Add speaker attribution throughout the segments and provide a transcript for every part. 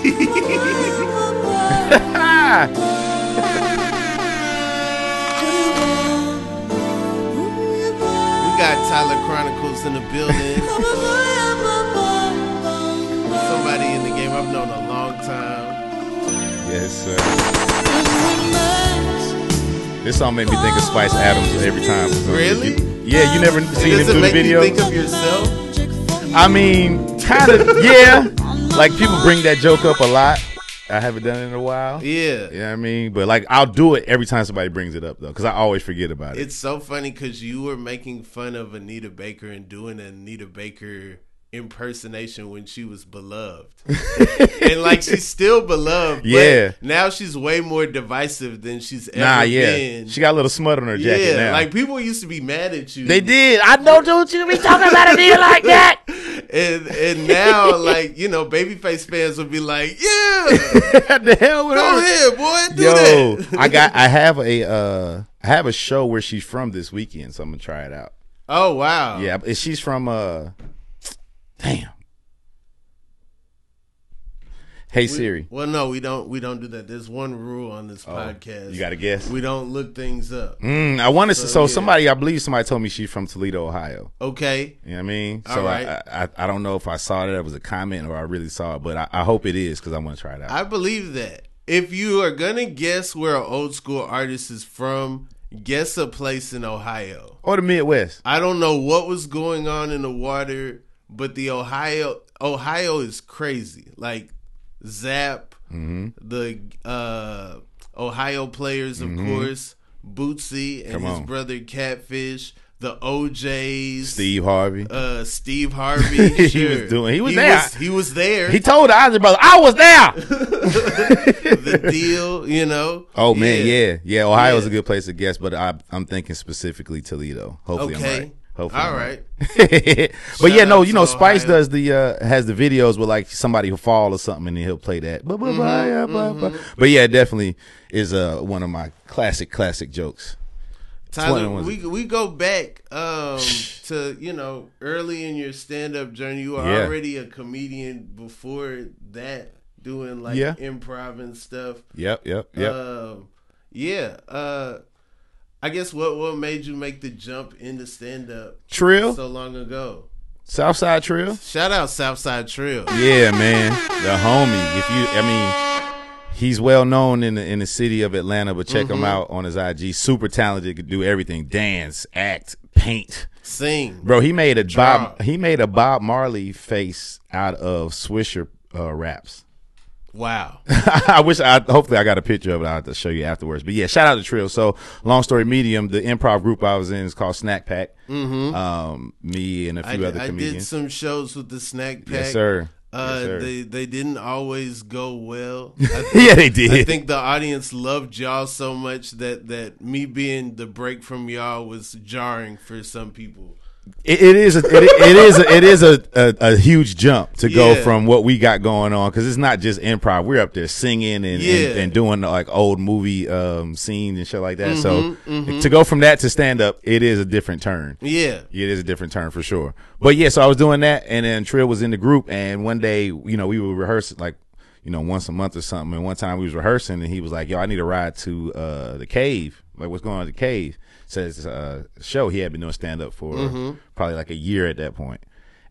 Speaker 1: We got Tyler Chronicles in the building. Somebody in the game I've known a long time.
Speaker 2: Yes, sir. This song made me think of Spice Adams every time.
Speaker 1: Really?
Speaker 2: Yeah, you never seen him do the video?
Speaker 1: think of yourself?
Speaker 2: I mean, kind of, yeah. Like people bring that joke up a lot. I haven't done it in a while.
Speaker 1: Yeah.
Speaker 2: You know what I mean? But like, I'll do it every time somebody brings it up though, because I always forget about it.
Speaker 1: It's so funny because you were making fun of Anita Baker and doing an Anita Baker impersonation when she was beloved. and like she's still beloved. but
Speaker 2: Yeah.
Speaker 1: Now she's way more divisive than she's ever
Speaker 2: nah, yeah.
Speaker 1: been.
Speaker 2: She got a little smut on her jacket
Speaker 1: yeah,
Speaker 2: now.
Speaker 1: like people used to be mad at you.
Speaker 2: they did. I know, don't you be talking about a deal like that.
Speaker 1: And and now like you know, babyface fans would be like, yeah,
Speaker 2: the hell with
Speaker 1: go
Speaker 2: her?
Speaker 1: ahead, boy, do
Speaker 2: Yo,
Speaker 1: that.
Speaker 2: I got. I have a. uh I have a show where she's from this weekend, so I'm gonna try it out.
Speaker 1: oh wow,
Speaker 2: Yeah, she's from. uh Damn. Hey Siri.
Speaker 1: Well, no, we don't. We don't do that. There's one rule on this podcast.
Speaker 2: Oh, You got to guess.
Speaker 1: We don't look things up.
Speaker 2: Mm, I wanted to.
Speaker 1: So,
Speaker 2: So
Speaker 1: yeah.
Speaker 2: somebody, I believe somebody told me she's from Toledo, Ohio.
Speaker 1: Okay.
Speaker 2: You know what I mean?
Speaker 1: All
Speaker 2: So
Speaker 1: right.
Speaker 2: I, I I don't know if I saw that it was a comment or I really saw it, but I, I hope it is because I want to try it out.
Speaker 1: I believe that. If you are gonna guess where an old school artist is from, guess a place in Ohio.
Speaker 2: or the Midwest.
Speaker 1: I don't know what was going on in the water, but the Ohio Ohio is crazy. Like Zapp,
Speaker 2: Mm-hmm.
Speaker 1: the uh, Ohio players, of course, Bootsy and
Speaker 2: Come
Speaker 1: his
Speaker 2: on.
Speaker 1: brother Catfish, the O'Jays,
Speaker 2: Steve Harvey.
Speaker 1: uh, Steve Harvey.
Speaker 2: He
Speaker 1: sure.
Speaker 2: was doing- he was there.
Speaker 1: Was, he was there.
Speaker 2: he told the Ozzy brother, "I was there."
Speaker 1: the deal, you know.
Speaker 2: Oh man, yeah, yeah. Ohio's
Speaker 1: Yeah.
Speaker 2: a good place to guess, but I, I'm thinking specifically Toledo. Hopefully, I'm right. Hopefully,
Speaker 1: All
Speaker 2: I'm but yeah, no, you know, Spice
Speaker 1: Ohio.
Speaker 2: does the uh has the videos with like somebody who fall or something, and then he'll play that. Ya- ba- ba. But yeah, it definitely is uh one of my classic classic jokes.
Speaker 1: Tyler, we we go back um, to you know early in your stand up journey. You were
Speaker 2: Yeah.
Speaker 1: already a comedian before that, doing like
Speaker 2: Yeah.
Speaker 1: improv and stuff.
Speaker 2: Yep, yep, yep.
Speaker 1: Um, yeah. Uh, I guess what what made you make the jump into stand up
Speaker 2: Trill,
Speaker 1: so long ago?
Speaker 2: Southside Trill.
Speaker 1: Shout out Southside Trill.
Speaker 2: Yeah, man, the homie. If you, I mean, he's well known in the in the city of Atlanta, but check
Speaker 1: Mm-hmm.
Speaker 2: him out on his IG. Super talented, could do everything: dance, act, paint.
Speaker 1: Sing.
Speaker 2: Bro, he made a Bob. He made a Bob Marley face out of Swisher uh, wraps.
Speaker 1: Wow.
Speaker 2: I wish I hopefully I got a picture of it. I'll have to show you afterwards. But yeah, shout out to Trill. So long story medium, the improv group I was in is called Snack Pack. Mm-hmm. Um, me and a few other
Speaker 1: I did some shows with the Snack Pack.
Speaker 2: yes, sir.
Speaker 1: Uh,
Speaker 2: yes,
Speaker 1: they they didn't always go well. I think,
Speaker 2: yeah, they did.
Speaker 1: I think the audience loved y'all so much that that me being the break from y'all was jarring for some people.
Speaker 2: It, it is. A, it, it is. A, it is a, a, a huge jump to go
Speaker 1: Yeah.
Speaker 2: from what we got going on because it's not just improv. We're up there singing and,
Speaker 1: Yeah.
Speaker 2: and, and doing like old movie um, scenes and shit like that. so
Speaker 1: Mm-hmm,
Speaker 2: to go from that to stand up, it is a different turn.
Speaker 1: Yeah.
Speaker 2: It is a different turn for sure. But yeah, so I was doing that, and then Trill was in the group, and one day, you know, we were rehearsing like, you know, once a month or something. And one time we was rehearsing, and he was like, "Yo, I need a ride to uh, the cave. Like, what's going on at the cave?" Says uh, show he had been doing stand up for probably like a year at that point.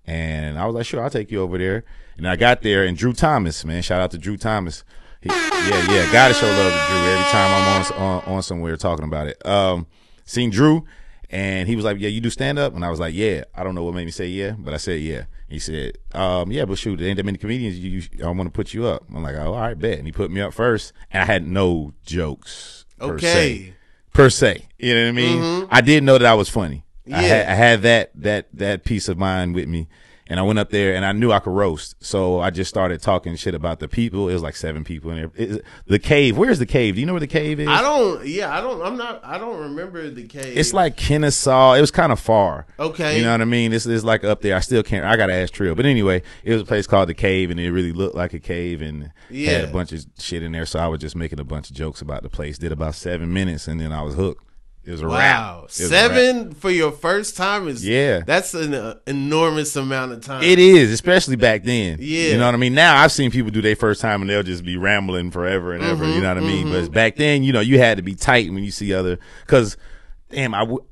Speaker 2: And I was like, "Sure, I'll take you over there." And I got there, and Drew Thomas, man, shout out to Drew Thomas. He, yeah, yeah, gotta show love to Drew every time I'm on, on on somewhere talking about it. Um, seen Drew, and he was like, "Yeah, you do stand up," and I was like, "Yeah." I don't know what made me say yeah, but I said yeah. He said, um, "Yeah, but shoot, there ain't that many comedians. You, you I want to put you up." I'm like, "Oh, all right, bet." And he put me up first, and I had no jokes.
Speaker 1: Okay.
Speaker 2: Per se, you know what I mean. Mm-hmm. I did know that I was funny. I, had, I had that that that peace of mind with me, and I went up there and I knew I could roast. So I just started talking shit about the people. It was like seven people in there. It- the cave. Where's the cave? Do you know where the cave is?
Speaker 1: I don't. Yeah, I don't. I'm not. I don't remember the cave.
Speaker 2: It's like Kennesaw. It was kind of far.
Speaker 1: Okay.
Speaker 2: You know what I mean? This is like up there. I still can't. I got to ask Trill. But anyway, it was a place called the Cave, and it really looked like a cave, and had
Speaker 1: Yeah.
Speaker 2: a bunch of shit in there. So I was just making a bunch of jokes about the place. Did about seven minutes, and then I was hooked. It was a
Speaker 1: Wow,
Speaker 2: wrap. It a wrap.
Speaker 1: seven for your first time is
Speaker 2: Yeah.
Speaker 1: That's an uh, enormous amount of time.
Speaker 2: It is, especially back then.
Speaker 1: Yeah.
Speaker 2: You know what I mean? Now I've seen people do their first time and they'll just be rambling forever and ever. You know what I mean? But back then, you know, you had to be tight when you see other, cause damn, I, w-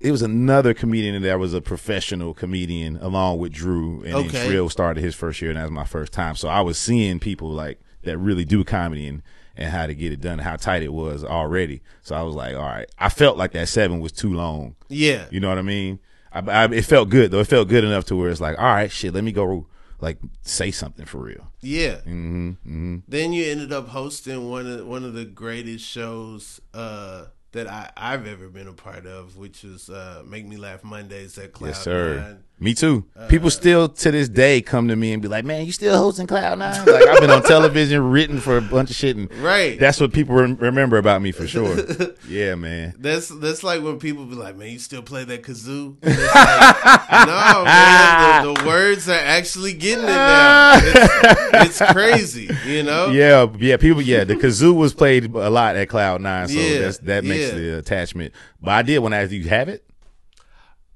Speaker 2: it was another comedian that was a professional comedian along with Drew and then
Speaker 1: Okay.
Speaker 2: Trill started his first year and that was my first time. So I was seeing people like that really do comedy and, and how to get it done, how tight it was already. So I was like, all right, I felt like that seven was too long.
Speaker 1: Yeah,
Speaker 2: You know what I mean? I, I, it felt good though. It felt good enough to where it's like, all right, shit, let me go like say something for real.
Speaker 1: yeah.
Speaker 2: hmm hmm
Speaker 1: Then you ended up hosting one of one of the greatest shows uh, that I, I've ever been a part of, which is uh, Make Me Laugh Mondays at Cloud
Speaker 2: Yes, sir.
Speaker 1: Nine.
Speaker 2: Me too. Uh, people still to this day come to me and be like, "Man, you still hosting Cloud Nine? Like I've been on television, written for a bunch of shit, and
Speaker 1: Right.
Speaker 2: that's what people rem- remember about me for sure. yeah, man.
Speaker 1: That's that's like when people be like, "Man, you still play that kazoo?" Like, no, man, the, the words are actually getting it now. It's, it's crazy, you know.
Speaker 2: Yeah, yeah. People, yeah. The kazoo was played a lot at Cloud Nine, so
Speaker 1: Yeah,
Speaker 2: that's, that makes
Speaker 1: yeah.
Speaker 2: the attachment. But I did when I asked you, have it?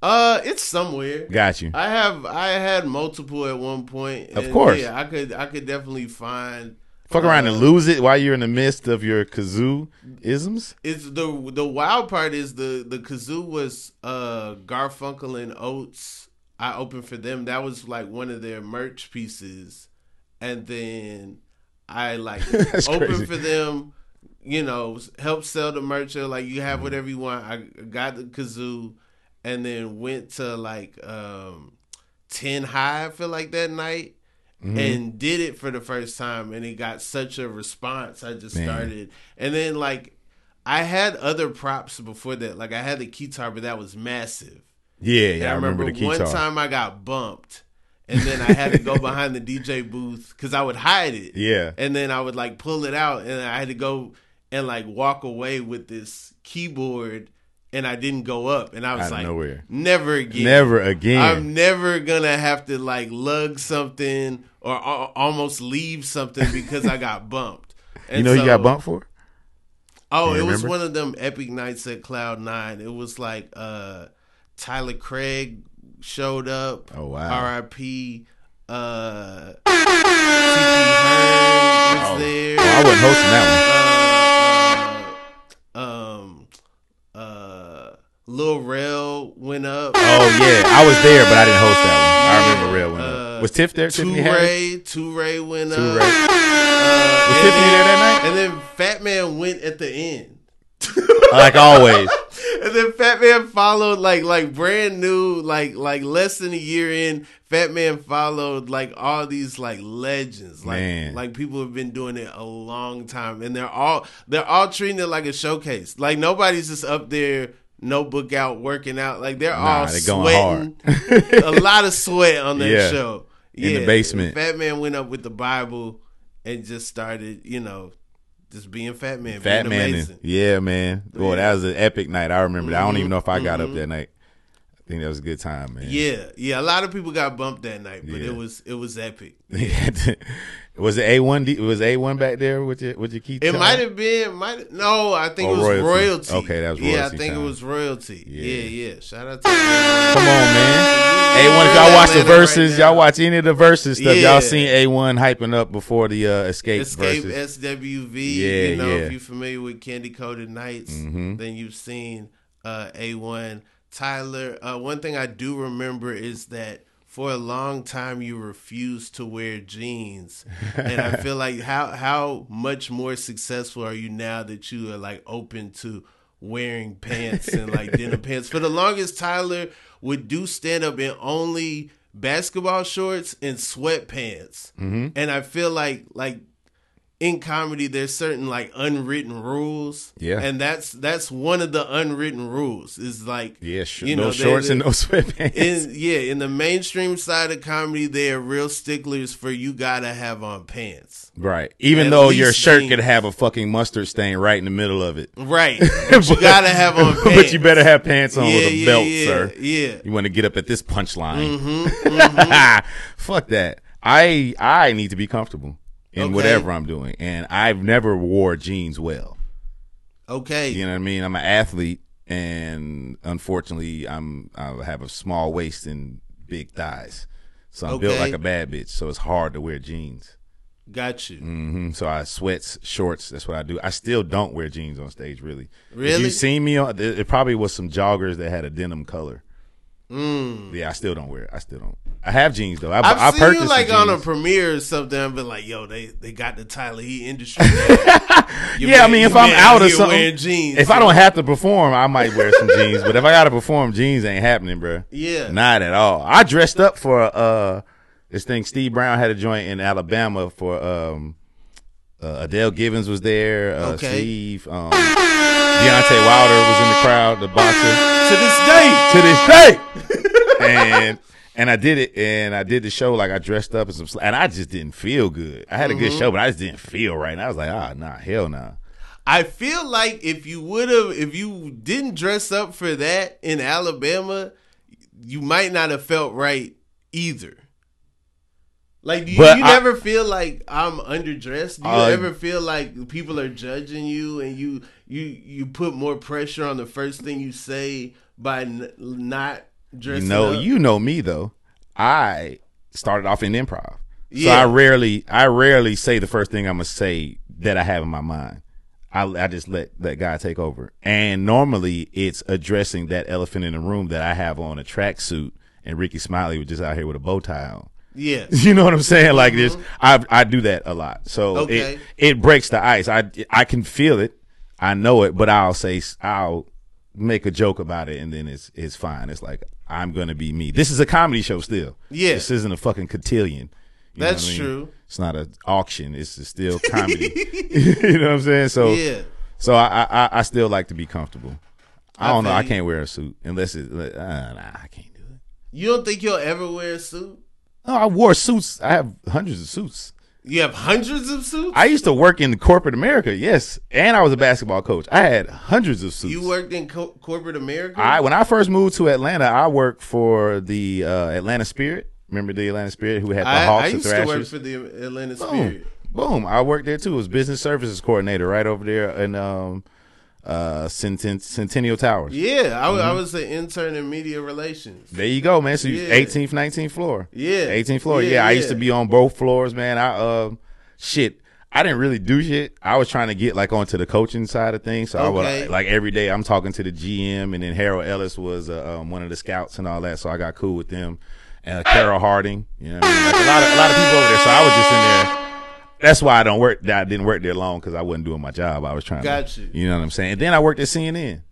Speaker 1: Uh, it's somewhere.
Speaker 2: Got you.
Speaker 1: I have I had multiple at one point.
Speaker 2: Of course.
Speaker 1: yeah. I could I could definitely find.
Speaker 2: Fuck around and
Speaker 1: uh,
Speaker 2: lose it while you're in the midst of your kazoo isms.
Speaker 1: It's the the wild part is the the kazoo was uh Garfunkel and Oates. I opened for them. That was like one of their merch pieces, and then I like opened
Speaker 2: crazy.
Speaker 1: for them. You know, help sell the merch. or, Like you
Speaker 2: Mm-hmm.
Speaker 1: have whatever you want. I got the kazoo, and then went to like um ten high. I feel like that night.
Speaker 2: Mm-hmm.
Speaker 1: And did it for the first time, and it got such a response. I just
Speaker 2: Man.
Speaker 1: started, and then like I had other props before that. Like I had the guitar, but that was massive.
Speaker 2: Yeah,
Speaker 1: And
Speaker 2: yeah.
Speaker 1: I remember,
Speaker 2: the
Speaker 1: one time I got bumped, and then I had to go behind the DJ booth because I would hide it.
Speaker 2: Yeah.
Speaker 1: And then I would like pull it out, and I had to go and like walk away with this keyboard, and I didn't go up, and I was like,
Speaker 2: nowhere.
Speaker 1: never again,
Speaker 2: Never again.
Speaker 1: I'm never gonna have to like lug something or a- almost leave something because I got bumped. And
Speaker 2: you know who you got bumped for?
Speaker 1: Oh, it was one of them epic nights at Cloud Nine. It was like uh Tyler Craig showed up.
Speaker 2: Oh, wow.
Speaker 1: R.I.P. Uh, Hearn was
Speaker 2: Oh.
Speaker 1: there.
Speaker 2: Oh, I wasn't hosting that
Speaker 1: Lil Rel went up.
Speaker 2: Oh yeah, I was there, but I didn't host that one. I remember Rel went
Speaker 1: Uh,
Speaker 2: was Tiff there? Tiffany Harris?
Speaker 1: Toure, Toure went
Speaker 2: Toure.
Speaker 1: up. Uh,
Speaker 2: Was Tiffany
Speaker 1: then-
Speaker 2: there that night?
Speaker 1: And then Fat Man went at the end.
Speaker 2: Like always.
Speaker 1: And then Fat Man followed like like brand new, like like less than a year in. Fat Man followed like all these like legends, like
Speaker 2: Man.
Speaker 1: like people have been doing it a long time, and they're all they're all treating it like a showcase. Like nobody's just up there, notebook out, working out. Like they're
Speaker 2: Nah,
Speaker 1: all
Speaker 2: they going
Speaker 1: sweating, a lot of sweat on that
Speaker 2: Yeah.
Speaker 1: show.
Speaker 2: In the basement.
Speaker 1: Fat Man went up with the Bible and just started, you know, just being Fat Man,
Speaker 2: Fat
Speaker 1: being
Speaker 2: man.
Speaker 1: amazing.
Speaker 2: Yeah, man. Boy, that was an epic night. I remember that. I don't even know if I got
Speaker 1: Mhm.
Speaker 2: up that night. I think that was a good time, man.
Speaker 1: Yeah, yeah. A lot of people got bumped that night, but
Speaker 2: Yeah.
Speaker 1: it was it was epic.
Speaker 2: was it A one? Was A one back there with your with your key?
Speaker 1: It might have been, might no. I think
Speaker 2: Oh,
Speaker 1: it was
Speaker 2: royalty.
Speaker 1: royalty.
Speaker 2: Okay, that was
Speaker 1: Yeah, I think
Speaker 2: time.
Speaker 1: it was royalty.
Speaker 2: Yeah.
Speaker 1: Yeah, yeah. Shout out to
Speaker 2: Come on, man.
Speaker 1: A
Speaker 2: A one. If y'all watch the Verzuz,
Speaker 1: right
Speaker 2: y'all watch any of the Verzuz stuff.
Speaker 1: Yeah.
Speaker 2: Y'all seen A one hyping up before the uh, Xscape,
Speaker 1: Xscape
Speaker 2: Verzuz.
Speaker 1: SWV.
Speaker 2: Yeah,
Speaker 1: you know,
Speaker 2: yeah.
Speaker 1: if you're familiar with Candy Coated Nights,
Speaker 2: Mhm.
Speaker 1: then you've seen uh, A1. Tyler, uh, one thing I do remember is that for a long time you refused to wear jeans. And I feel like how how much more successful are you now that you are like open to wearing pants and like denim pants? For the longest Tyler would do stand up in only basketball shorts and sweatpants.
Speaker 2: Mm-hmm.
Speaker 1: And I feel like like in comedy there's certain like unwritten rules.
Speaker 2: Yeah.
Speaker 1: And that's that's one of the unwritten rules is like
Speaker 2: Yeah, sh-
Speaker 1: you
Speaker 2: no
Speaker 1: know, they-
Speaker 2: shorts and no sweatpants.
Speaker 1: in yeah, in the mainstream side of comedy, they are real sticklers for you gotta have on pants.
Speaker 2: right. Even
Speaker 1: At
Speaker 2: though your shirt
Speaker 1: jeans.
Speaker 2: could have a fucking mustard stain right in the middle of it.
Speaker 1: Right. But you gotta have on pants.
Speaker 2: but you better have pants on
Speaker 1: yeah,
Speaker 2: with a
Speaker 1: yeah,
Speaker 2: belt,
Speaker 1: yeah,
Speaker 2: sir.
Speaker 1: Yeah.
Speaker 2: You want to get up at this punchline.
Speaker 1: Mm-hmm,
Speaker 2: Fuck that. I I need to be comfortable in
Speaker 1: Okay.
Speaker 2: whatever I'm doing, and I've never wore jeans well.
Speaker 1: Okay.
Speaker 2: You know what I mean? I'm an athlete, and unfortunately, I'm I have a small waist and big thighs, so I'm built like a bad bitch. So it's hard to wear jeans.
Speaker 1: Got you.
Speaker 2: Mm-hmm. So I sweats, shorts. That's what I do. I still don't wear jeans on stage. Really. If
Speaker 1: Really?
Speaker 2: you seen me on, it probably was some joggers that had a denim color.
Speaker 1: Mm.
Speaker 2: Yeah, I still don't wear it. I still don't. I have jeans though. I,
Speaker 1: I've
Speaker 2: I
Speaker 1: seen you like on a premiere or something, been like, "Yo, they they got the Tyler Heat industry."
Speaker 2: Yeah, I mean, if I'm out or something,
Speaker 1: wearing jeans,
Speaker 2: if I don't have to perform, I might wear some jeans. But if I got to perform, jeans ain't happening, bro.
Speaker 1: Yeah.
Speaker 2: not at all. I dressed up for uh this thing. Steve Brown had a joint in Alabama for um uh, Adele Givens was there. Uh,
Speaker 1: Okay.
Speaker 2: Steve, um, Deontay Wilder was in the crowd, the boxer.
Speaker 1: to this day.
Speaker 2: to this day. and and I did it, and I did the show like I dressed up and some, sl- and I just didn't feel good. I had a
Speaker 1: Mm-hmm.
Speaker 2: good show, but I just didn't feel right. And I was like, ah, nah, hell nah.
Speaker 1: I feel like if you would have, if you didn't dress up for that in Alabama, you might not have felt right either. Like, do you, you
Speaker 2: I-
Speaker 1: never feel like I'm underdressed? Do you
Speaker 2: Uh,
Speaker 1: ever feel like people are judging you and you you you put more pressure on the first thing you say by n- not
Speaker 2: You
Speaker 1: dressing
Speaker 2: know,
Speaker 1: up?
Speaker 2: you know me though. I started off in improv, so
Speaker 1: Yeah.
Speaker 2: I rarely, I rarely say the first thing I'm gonna say that I have in my mind. I, I just let that guy take over, and normally it's addressing that elephant in the room that I have on a tracksuit, and Rickey Smiley was just out here with a bow tie on.
Speaker 1: Yeah.
Speaker 2: You know what I'm saying? Like this, I I do that a lot. So
Speaker 1: Okay.
Speaker 2: it it breaks the ice. I I can feel it, I know it, but I'll say I'll make a joke about it, and then it's it's fine. It's like I'm gonna be me. This is a comedy show still.
Speaker 1: Yeah.
Speaker 2: this isn't a fucking cotillion. You
Speaker 1: That's
Speaker 2: I mean?
Speaker 1: true.
Speaker 2: It's not an auction. It's still comedy. you know what I'm saying? So
Speaker 1: Yeah.
Speaker 2: so I, I I still like to be comfortable. I
Speaker 1: I
Speaker 2: don't know. I can't wear a suit unless it. Uh, nah, I can't do it.
Speaker 1: You don't think you'll ever wear a suit?
Speaker 2: No, I wore suits. I have hundreds of suits.
Speaker 1: You have hundreds of suits.
Speaker 2: I used to work in corporate America, yes, and I was a basketball coach. I had hundreds of suits.
Speaker 1: you worked in co- corporate America.
Speaker 2: I when I first moved to Atlanta, I worked for the uh, Atlanta Spirit. Remember the Atlanta Spirit who had the
Speaker 1: I,
Speaker 2: Hawks
Speaker 1: I
Speaker 2: and
Speaker 1: used to work for the Atlanta
Speaker 2: Boom,
Speaker 1: Spirit.
Speaker 2: boom. I worked there too. Was business services coordinator right over there in um, uh, Centen- Centennial Towers.
Speaker 1: Yeah, I,
Speaker 2: Mm-hmm.
Speaker 1: was an intern in media relations.
Speaker 2: There you go, man. So you
Speaker 1: Yeah.
Speaker 2: 18th, 19th floor.
Speaker 1: Yeah.
Speaker 2: 18th floor. Yeah,
Speaker 1: Yeah,
Speaker 2: I used to be on both floors, man. I uh shit. I didn't really do shit. I was trying to get like onto the coaching side of things. So I
Speaker 1: Okay.
Speaker 2: would like every day I'm talking to the GM and then Harold Ellis was uh, um, one of the scouts and all that. So I got cool with them. And uh, Carol Harding, you know, what I mean? like a lot of a lot of people over there. So I was just in there. That's why I don't work. I didn't work there long because I wasn't doing my job. I was trying.
Speaker 1: Got
Speaker 2: to,
Speaker 1: you.
Speaker 2: You know what I'm saying? And then I worked at CNN.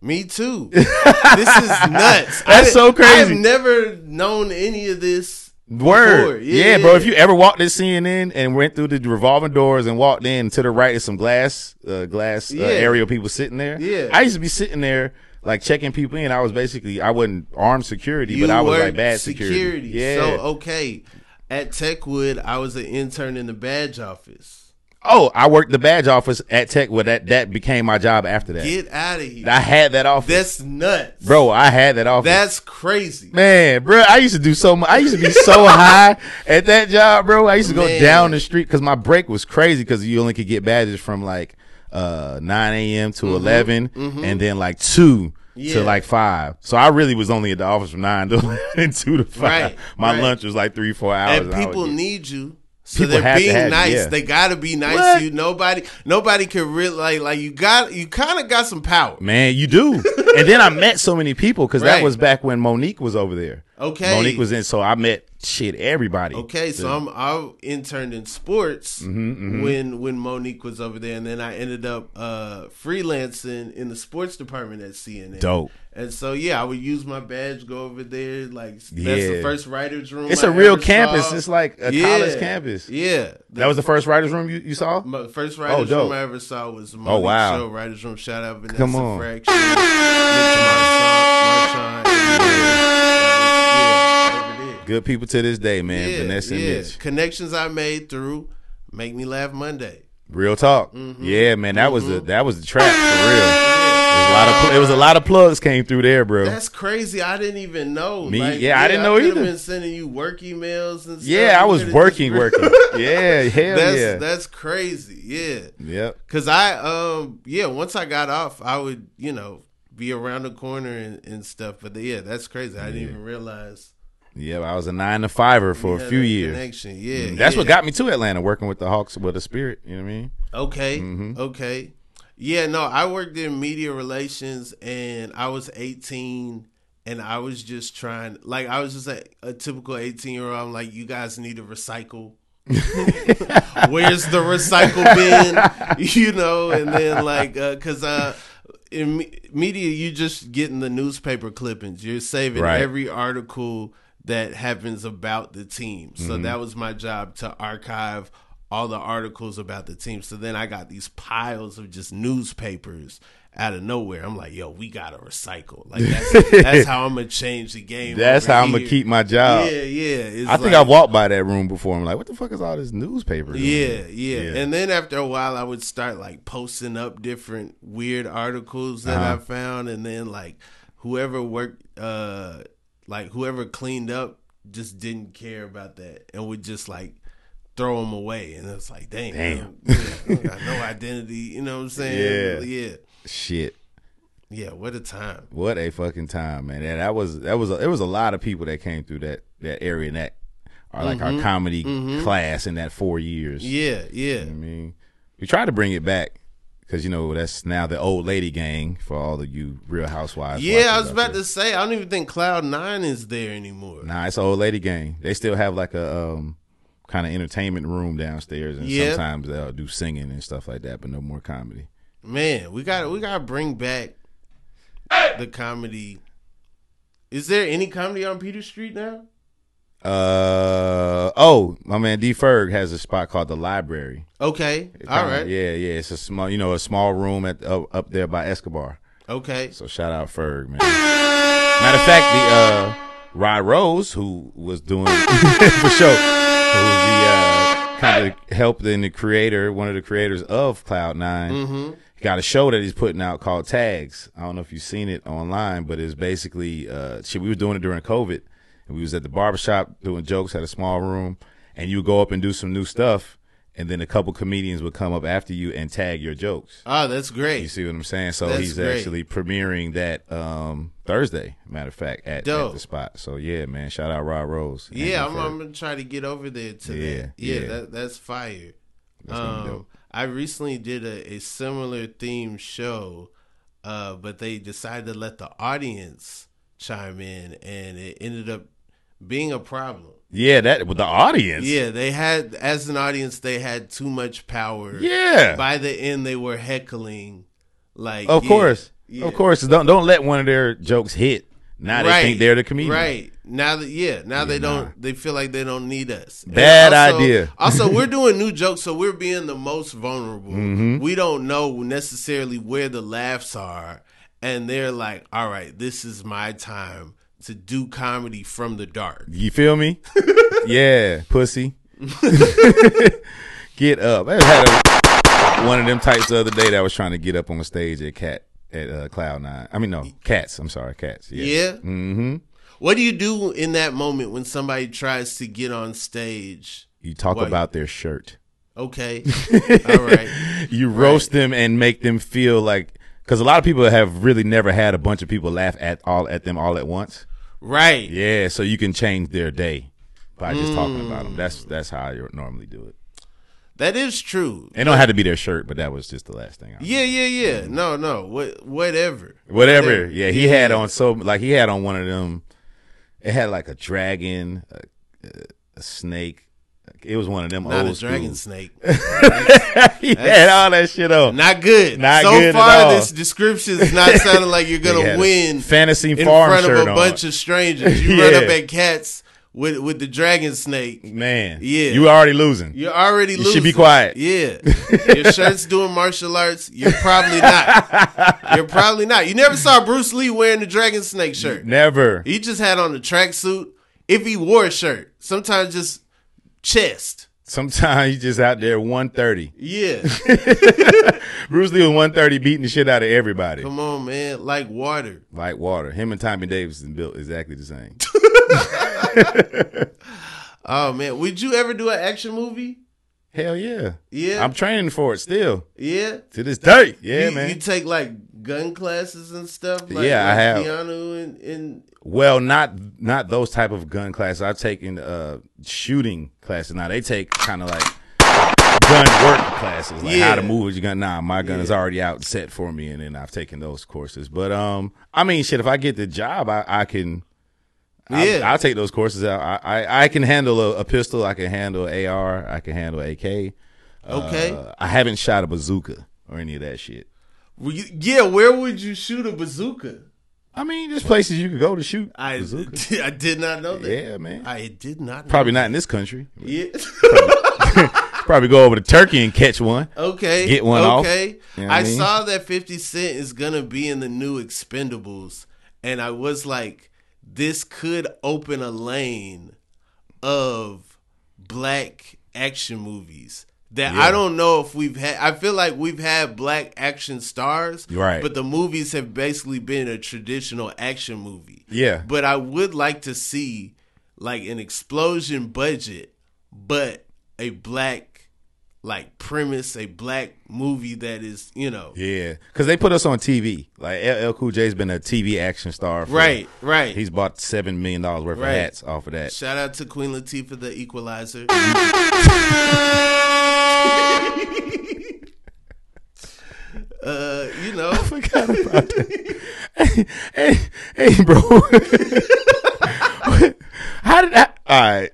Speaker 1: Me too. this is nuts.
Speaker 2: That's so crazy.
Speaker 1: I've never known any of this.
Speaker 2: Word.
Speaker 1: before.
Speaker 2: Yeah, bro. If you ever walked at CNN and went through the revolving doors and walked in to the right is some glass, uh, glass uh,
Speaker 1: Yeah.
Speaker 2: area of people sitting there.
Speaker 1: Yeah.
Speaker 2: I used to be sitting there like checking people in. I was basically I wasn't armed security, but I was like bad security. Yeah.
Speaker 1: So okay, at Techwood, I was an intern in the badge office.
Speaker 2: oh, I worked the badge office at Tech. Well, that that became my job after that.
Speaker 1: Get out of here.
Speaker 2: I had that office,
Speaker 1: That's nuts,
Speaker 2: bro. I had that office.
Speaker 1: That's crazy.
Speaker 2: Man, bro, I used to do so much. I used to be so high at that job, bro. I used to go
Speaker 1: Man.
Speaker 2: down the street because my break was crazy because you only could get badges from like uh 9 a.m. to 11 and then like 2
Speaker 1: Mm-hmm. Yeah.
Speaker 2: to like 5. So I really was only at the office from 9 to 11, 2 to 5.
Speaker 1: Right,
Speaker 2: My
Speaker 1: right.
Speaker 2: lunch was like 3, 4 hours.
Speaker 1: and people need you. So
Speaker 2: People
Speaker 1: they're
Speaker 2: have to
Speaker 1: being
Speaker 2: have you,
Speaker 1: nice.
Speaker 2: yeah.
Speaker 1: They gotta be nice
Speaker 2: What?
Speaker 1: to you. Nobody, nobody can really like, like you got, you kind of got some power.
Speaker 2: Man, you do. and then I met so many people because that was back when Mo'Nique was over there.
Speaker 1: Okay.
Speaker 2: Mo'Nique was in, so I met shit everybody.
Speaker 1: Okay, so I'm I interned in sports
Speaker 2: Mm-hmm,
Speaker 1: when when Mo'Nique was over there, and then I ended up uh, freelancing in the sports department at CNN.
Speaker 2: Dope.
Speaker 1: And so yeah, I would use my badge, go over there. Like that's
Speaker 2: Yeah.
Speaker 1: the first writers room.
Speaker 2: It's
Speaker 1: a
Speaker 2: a real campus. It's like a college campus.
Speaker 1: Yeah,
Speaker 2: That was the first writers room you, you saw?
Speaker 1: my first writers
Speaker 2: dope.
Speaker 1: room I ever saw was Mo'Nique
Speaker 2: wow.
Speaker 1: Show writers room. Shout out Vanessa
Speaker 2: Come on.
Speaker 1: Fraction, Mitch Marchand, yeah, over there.
Speaker 2: Good people to this day, man.
Speaker 1: Yeah,
Speaker 2: Vanessa
Speaker 1: yeah.
Speaker 2: Mitch.
Speaker 1: Connections I made through Make Me Laugh Monday.
Speaker 2: Real talk.
Speaker 1: Mm-hmm.
Speaker 2: Yeah, man. That was the that was the trap for real. It was a lot of pl- it was a lot of plugs came through there, bro.
Speaker 1: That's crazy. I didn't even know.
Speaker 2: Me? Yeah, I didn't know
Speaker 1: could've
Speaker 2: either.
Speaker 1: Been sending you work emails and stuff.
Speaker 2: yeah, I was working,
Speaker 1: just-
Speaker 2: working. Yeah, hell
Speaker 1: That's
Speaker 2: yeah.
Speaker 1: that's crazy. Yeah,
Speaker 2: Yep.
Speaker 1: because I um yeah once I got off, I would you know be around the corner and, and stuff. But yeah, that's crazy. I didn't
Speaker 2: Yeah.
Speaker 1: even realize.
Speaker 2: Yeah, I was a nine to fiver for a few years.
Speaker 1: Connection. Yeah,
Speaker 2: Mm, That's what got me to Atlanta, working with the Hawks with the Spirit. You know what I mean?
Speaker 1: Okay.
Speaker 2: Mm-hmm.
Speaker 1: Okay. Yeah, no, I worked in media relations and I was 18 and I was just trying like I was just a, a typical 18 year old. I'm like, you guys need to recycle. Where's the recycle bin? You know, and then like uh cuz uh in media you just getting the newspaper clippings. You're saving
Speaker 2: Right.
Speaker 1: every article that happens about the team. So that was my job to archive all the articles about the team. So then I got these piles of just newspapers out of nowhere. I'm like, yo, we gotta recycle. Like that's that's how I'm gonna change the game.
Speaker 2: That's how I'm gonna keep my job.
Speaker 1: Yeah, yeah. It's
Speaker 2: I think
Speaker 1: like-
Speaker 2: I walked by that room before. I'm like, what the fuck is all this newspaper?
Speaker 1: Yeah, yeah,
Speaker 2: Yeah.
Speaker 1: And then after a while, I would start like posting up different weird articles that
Speaker 2: Uh-huh.
Speaker 1: I found, and then like whoever worked, uh, like whoever cleaned up, just didn't care about that and would just like throw them away. And it's like, damn,
Speaker 2: Damn.
Speaker 1: yeah, I don't got no identity. You know what I'm saying?
Speaker 2: Yeah.
Speaker 1: yeah,
Speaker 2: Shit.
Speaker 1: yeah. What a time.
Speaker 2: What a fucking time, man. And that was that was a, there was a lot of people that came through that that area and that are like our mm-hmm. comedy mm-hmm. class in that four years.
Speaker 1: Yeah, yeah.
Speaker 2: I mean, we try to bring it back because you know that's now the old lady gang for all of you Real Housewives.
Speaker 1: Yeah, I was about
Speaker 2: there.
Speaker 1: to say, I don't even think Cloud Nine is there anymore.
Speaker 2: Nah, it's old lady gang. They still have like a um, kind of entertainment room downstairs, and
Speaker 1: Yeah.
Speaker 2: sometimes they'll do singing and stuff like that, but no more comedy.
Speaker 1: Man, we got we got to bring back the comedy. Is there any comedy on Peter Street now?
Speaker 2: Uh oh, my man D Ferg has a spot called the Library.
Speaker 1: Okay, all
Speaker 2: kinda-
Speaker 1: right,
Speaker 2: yeah, yeah. It's a small, you know, a small room at up, up there by Escobar.
Speaker 1: okay.
Speaker 2: So shout out Ferg, man. Matter of fact, the uh, Rod Rose, who was doing for sure, who was the uh, kind of helped in the creator, one of the creators of Cloud 9
Speaker 1: Mm-hmm.
Speaker 2: Got a show that he's putting out called Tags. I don't know if you've seen it online, but it's basically uh, shit. We were doing it during COVID, and we was at the barbershop doing jokes at a small room, and you would go up and do some new stuff. And then a couple comedians would come up after you and tag your jokes.
Speaker 1: Oh, that's great.
Speaker 2: You see what I'm saying? So
Speaker 1: That's
Speaker 2: he's
Speaker 1: great.
Speaker 2: actually premiering that um, Thursday. Matter of fact, at, at the spot. So yeah, man, shout out Rod Rose.
Speaker 1: Yeah, I'm, I'm gonna try to get over there to
Speaker 2: Yeah,
Speaker 1: that. Yeah,
Speaker 2: yeah.
Speaker 1: That, that's fire.
Speaker 2: That's
Speaker 1: Um,
Speaker 2: dope.
Speaker 1: I recently did a, a similar theme show, uh, but they decided to let the audience chime in, and it ended up being a problem.
Speaker 2: Yeah, that with the audience.
Speaker 1: Yeah, they had as an audience they had too much power.
Speaker 2: yeah.
Speaker 1: By the end, they were heckling, like
Speaker 2: of
Speaker 1: yeah,
Speaker 2: course,
Speaker 1: yeah.
Speaker 2: of course. Don't don't let one of their jokes hit. Now they think they're the comedian.
Speaker 1: Right now, that yeah, now they
Speaker 2: nah.
Speaker 1: don't. They feel like they don't need us.
Speaker 2: Bad
Speaker 1: also-
Speaker 2: idea.
Speaker 1: also, we're doing new jokes, so we're being the most vulnerable.
Speaker 2: Mm-hmm.
Speaker 1: We don't know necessarily where the laughs are, and they're like, "All right, this is my time to do comedy from the dark."
Speaker 2: You feel me? yeah, pussy. get up. I had a, one of them types the other day that was trying to get up on the stage at Cat at uh, Cloud Nine. I mean, no, Cats. I'm sorry, Cats. Yeah.
Speaker 1: Yeah.
Speaker 2: Mm-hmm.
Speaker 1: What do you do in that moment when somebody tries to get on stage?
Speaker 2: You talk about their shirt.
Speaker 1: Okay, all right.
Speaker 2: You roast them and make them feel like because a lot of people have really never had a bunch of people laugh at all at them all at once.
Speaker 1: Right.
Speaker 2: Yeah, so you can change their day by just talking about
Speaker 1: Mm.
Speaker 2: them. That's that's how I normally do it.
Speaker 1: That is true.
Speaker 2: It don't have to be their shirt, but that was just the last thing. I
Speaker 1: Yeah, yeah, yeah. No, no. What whatever.
Speaker 2: Whatever. Yeah, he had on so like he had on one of them. It had like a dragon, a, a snake. It was one of them
Speaker 1: Not
Speaker 2: old
Speaker 1: a dragon
Speaker 2: school.
Speaker 1: snake.
Speaker 2: he had all that shit on.
Speaker 1: Not good.
Speaker 2: Not
Speaker 1: so
Speaker 2: good at
Speaker 1: far,
Speaker 2: all.
Speaker 1: this description is not sounding like you're gonna win
Speaker 2: fantasy
Speaker 1: in
Speaker 2: farm
Speaker 1: front of a
Speaker 2: on.
Speaker 1: bunch of strangers. You run up at cats with with the dragon snake.
Speaker 2: Man,
Speaker 1: Yeah.
Speaker 2: you already losing.
Speaker 1: You're already
Speaker 2: You
Speaker 1: losing.
Speaker 2: should be quiet.
Speaker 1: Yeah, your shirt's doing martial arts. You're probably not. You're probably not. You never saw Bruce Lee wearing the dragon snake shirt.
Speaker 2: Never.
Speaker 1: He just had on the tracksuit. If he wore a shirt, sometimes just chest.
Speaker 2: Sometimes you just out there 130.
Speaker 1: Yeah,
Speaker 2: Bruce Lee was 130 beating the shit out of everybody.
Speaker 1: come on, man. Like water.
Speaker 2: Like water. Him and Tommy Davidson built exactly the same.
Speaker 1: Oh man, would you ever do an action movie?
Speaker 2: Hell yeah.
Speaker 1: Yeah,
Speaker 2: I'm training for it still.
Speaker 1: yeah.
Speaker 2: To this day. Yeah,
Speaker 1: you,
Speaker 2: man.
Speaker 1: You take like gun classes and stuff? Like,
Speaker 2: Yeah, I
Speaker 1: like
Speaker 2: have.
Speaker 1: Keanu and, and
Speaker 2: Well, not not those type of gun classes. I've taken uh shooting classes. Now they take kind of like gun work classes, like how to
Speaker 1: Yeah.
Speaker 2: move with your gun. Nah, my gun is already out set for me, and then I've taken those courses. But um, I mean, shit, if I get the job, I, I can. I,
Speaker 1: Yeah.
Speaker 2: I'll take those courses out. I, I, I can handle a, a pistol. I can handle AR. I can handle AK.
Speaker 1: okay,
Speaker 2: Uh, I haven't shot a bazooka or any of that shit.
Speaker 1: You- yeah. Where would you shoot a bazooka?
Speaker 2: I mean, there's places you could go to shoot
Speaker 1: I
Speaker 2: bazooka.
Speaker 1: I did not know that.
Speaker 2: Yeah, man.
Speaker 1: I did not. Know
Speaker 2: Probably not in this country.
Speaker 1: Yeah.
Speaker 2: Probably go over to Turkey and catch one.
Speaker 1: Okay.
Speaker 2: Get one off.
Speaker 1: okay.
Speaker 2: You know
Speaker 1: I,
Speaker 2: mean?
Speaker 1: saw that 50 Cent is going to be in the new Expendables. And I was like, this could open a lane of black action movies that
Speaker 2: Yeah.
Speaker 1: I don't know if we've had. I feel like we've had black action stars.
Speaker 2: Right.
Speaker 1: But the movies have basically been a traditional action movie.
Speaker 2: Yeah.
Speaker 1: But I would like to see like an explosion budget, but a black like premise, a black movie that is, you know,
Speaker 2: Yeah, because they put us on TV. Like LL Cool J's been a TV action star. For,
Speaker 1: right, right.
Speaker 2: He's bought seven million dollars worth
Speaker 1: Right.
Speaker 2: of hats off of that.
Speaker 1: Shout out to Queen Latifah, the Equalizer. uh, you know,
Speaker 2: Forgot about that. hey, hey, hey, bro. How did that? All right.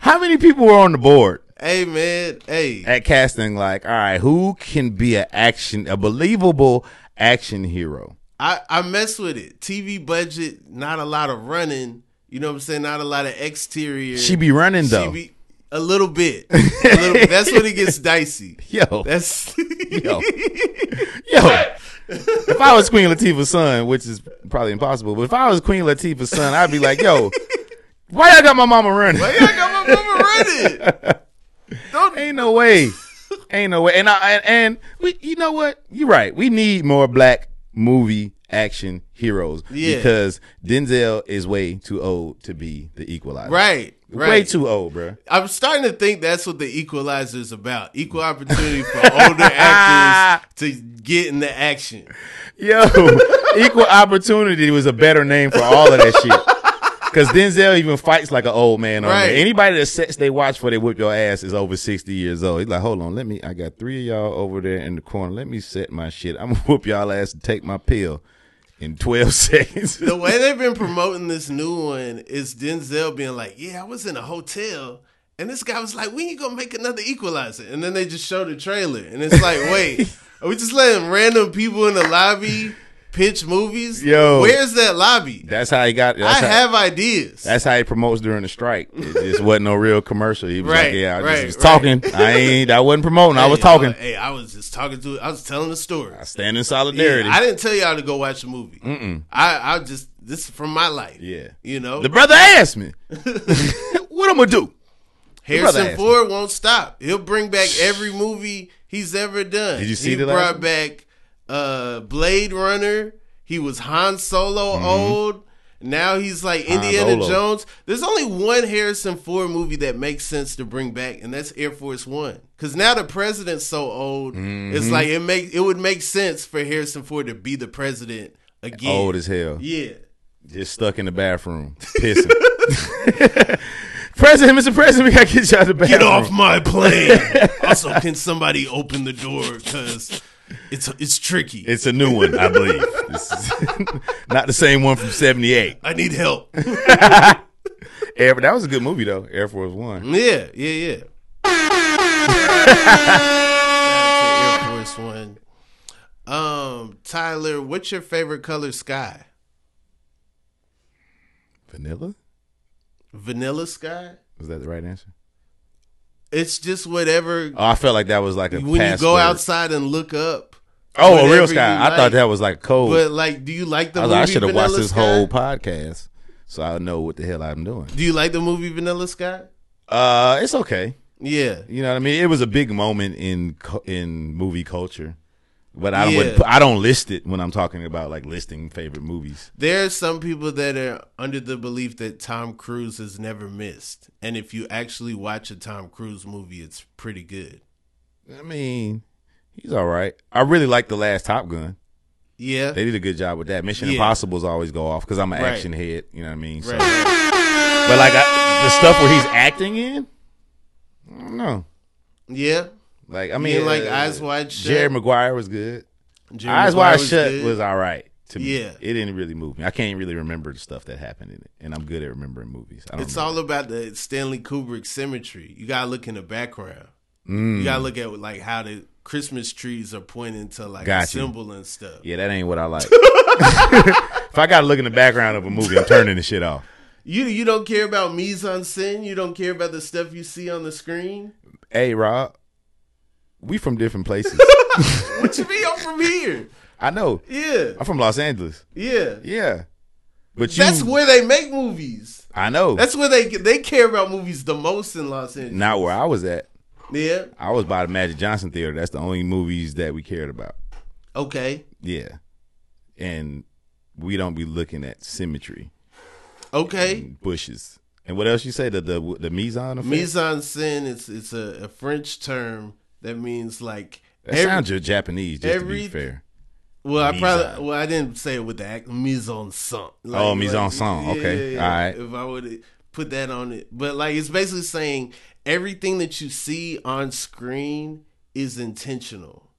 Speaker 2: How many people were on the board
Speaker 1: hey man, hey,
Speaker 2: at casting? Like, all right, who can be an action, a believable action hero?
Speaker 1: I I mess with it. TV budget, not a lot of running. You know what I'm saying? Not a lot of exterior.
Speaker 2: She be running
Speaker 1: She
Speaker 2: though.
Speaker 1: be- a little bit. A little bit. That's when it gets dicey.
Speaker 2: Yo,
Speaker 1: That's
Speaker 2: yo, yo. If I was Queen Latifah's son, which is probably impossible, but if I was Queen Latifah's son, I'd be like, yo, why y'all got my mama running?
Speaker 1: Why y'all got my mama running? Don't
Speaker 2: Ain't no way. Ain't no way. And I and, and we, you know what? You're right. We need more black movie action heroes
Speaker 1: Yeah.
Speaker 2: because Denzel is way too old to be the equalizer.
Speaker 1: right, right.
Speaker 2: Way too old, bro.
Speaker 1: I'm starting to think that's what the equalizer is about. Equal opportunity for older actors to get in the action.
Speaker 2: Yo, equal opportunity was a better name for all of that shit. Cause Denzel even fights like an old man on
Speaker 1: Right.
Speaker 2: there. Anybody that sets they watch for they whip your ass is over sixty years old. He's like, hold on, let me. I got three of y'all over there in the corner. Let me set my shit. I'm gonna whoop y'all ass and take my pill in twelve seconds.
Speaker 1: The way they've been promoting this new one is Denzel being like, "Yeah, I was in a hotel." And this guy was like, "We ain't gonna make another Equalizer," and then they just showed the trailer, and it's like, "Wait, are we just letting random people in the lobby pitch movies?
Speaker 2: Yo.
Speaker 1: where's that lobby?
Speaker 2: That's how he got.
Speaker 1: I
Speaker 2: how,
Speaker 1: have ideas."
Speaker 2: That's how he promotes during the strike. It just wasn't no real commercial. He was
Speaker 1: Right,
Speaker 2: like, "Yeah, I
Speaker 1: right,
Speaker 2: just was talking. I ain't. I wasn't promoting. I was
Speaker 1: Hey,
Speaker 2: talking.
Speaker 1: Hey, I was just talking to. I was telling the story.
Speaker 2: I stand in
Speaker 1: Yeah,
Speaker 2: solidarity."
Speaker 1: I didn't tell y'all to go watch the movie. Mm-mm. I, I just this is from my life.
Speaker 2: Yeah.
Speaker 1: you know,
Speaker 2: the brother asked me, "What I'm gonna do?"
Speaker 1: Harrison Ford won't stop. He'll bring back every movie he's ever done.
Speaker 2: Did you see
Speaker 1: he
Speaker 2: the
Speaker 1: brought back uh, Blade Runner. He was Han Solo old. Now he's like Indiana
Speaker 2: Mm-hmm.
Speaker 1: Jones. There's only one Harrison Ford movie that makes sense to bring back, and that's Air Force One. Because now the president's so old,
Speaker 2: Mm-hmm.
Speaker 1: it's like it make it would make sense for Harrison Ford to be the president again.
Speaker 2: Old as hell.
Speaker 1: yeah.
Speaker 2: Just stuck in the bathroom, pissing. president, Mr. President, we gotta get you out of the bathroom.
Speaker 1: Get off my plane. also, can somebody open the door because it's it's tricky.
Speaker 2: It's a new one, I believe. This is not the same one from '78.
Speaker 1: I need help.
Speaker 2: Air, that was a good movie though. Air Force One.
Speaker 1: yeah, yeah, yeah. Shout out to Air Force One. Um, Tyler, what's your favorite color sky?
Speaker 2: Vanilla.
Speaker 1: Vanilla sky?
Speaker 2: Was that the right answer?
Speaker 1: It's just whatever.
Speaker 2: Oh, I felt like that was like a
Speaker 1: when you go outside and look up.
Speaker 2: Oh, a real sky. I
Speaker 1: like.
Speaker 2: thought that was like cold.
Speaker 1: But like, do you like the
Speaker 2: I, like, I should have watched this
Speaker 1: Sky?
Speaker 2: whole podcast so I know what the hell I'm doing.
Speaker 1: Do you like the movie Vanilla Sky?
Speaker 2: Uh, it's okay.
Speaker 1: Yeah.
Speaker 2: You know what I mean? It was a big moment in in movie culture, but I don't
Speaker 1: Yeah.
Speaker 2: wouldn't I don't list it when I'm talking about like listing favorite movies.
Speaker 1: There are some people that are under the belief that Tom Cruise has never missed. And if you actually watch a Tom Cruise movie, it's pretty good.
Speaker 2: I mean, He's all right. I really like the last Top Gun.
Speaker 1: Yeah.
Speaker 2: They did a good job with that. Mission
Speaker 1: Yeah.
Speaker 2: Impossible's always go off because I'm an
Speaker 1: Right.
Speaker 2: action head. You know what I mean? So,
Speaker 1: Right.
Speaker 2: but like I, the stuff where he's acting in, I don't know.
Speaker 1: Yeah.
Speaker 2: Like I mean,
Speaker 1: mean, like
Speaker 2: uh,
Speaker 1: Eyes Wide Shut.
Speaker 2: Jerry Maguire was good.
Speaker 1: Jerry
Speaker 2: Eyes
Speaker 1: Maguire
Speaker 2: Wide
Speaker 1: was
Speaker 2: Shut
Speaker 1: good.
Speaker 2: was all right to me.
Speaker 1: Yeah.
Speaker 2: it didn't really move me. I can't really remember the stuff that happened in it, and I'm good at remembering movies. I don't
Speaker 1: It's
Speaker 2: remember.
Speaker 1: all about the Stanley Kubrick symmetry. You gotta look in the background.
Speaker 2: Mm.
Speaker 1: You gotta look at like how the Christmas trees are pointing to like a
Speaker 2: Got you.
Speaker 1: symbol and stuff.
Speaker 2: Yeah, that ain't what I like. if I got to look in the background of a movie, I'm turning the shit off.
Speaker 1: You you don't care about mise en scène. You don't care about the stuff you see on the screen.
Speaker 2: Hey, Rob, we from different places.
Speaker 1: What you mean? I'm from here.
Speaker 2: I know.
Speaker 1: Yeah,
Speaker 2: I'm from Los Angeles.
Speaker 1: yeah.
Speaker 2: Yeah, but you,
Speaker 1: That's where they make movies.
Speaker 2: I know.
Speaker 1: That's where they they care about movies the most in Los Angeles.
Speaker 2: not where I was at.
Speaker 1: Yeah.
Speaker 2: I was by the Magic Johnson Theater. That's the only movies that we cared about.
Speaker 1: Okay.
Speaker 2: Yeah, and we don't be looking at symmetry,
Speaker 1: Okay.
Speaker 2: and bushes, and what else you say? The the the mise en effect?
Speaker 1: Mise en scène. It's it's a, a French term that means like
Speaker 2: That
Speaker 1: every-
Speaker 2: sounds just Japanese, just to be fair.
Speaker 1: Well, I probably well I didn't say it with the act mise en scène. Like,
Speaker 2: Oh, mise en scène. Okay. All right.
Speaker 1: If I would put that on it, but like it's basically saying everything that you see on screen is intentional.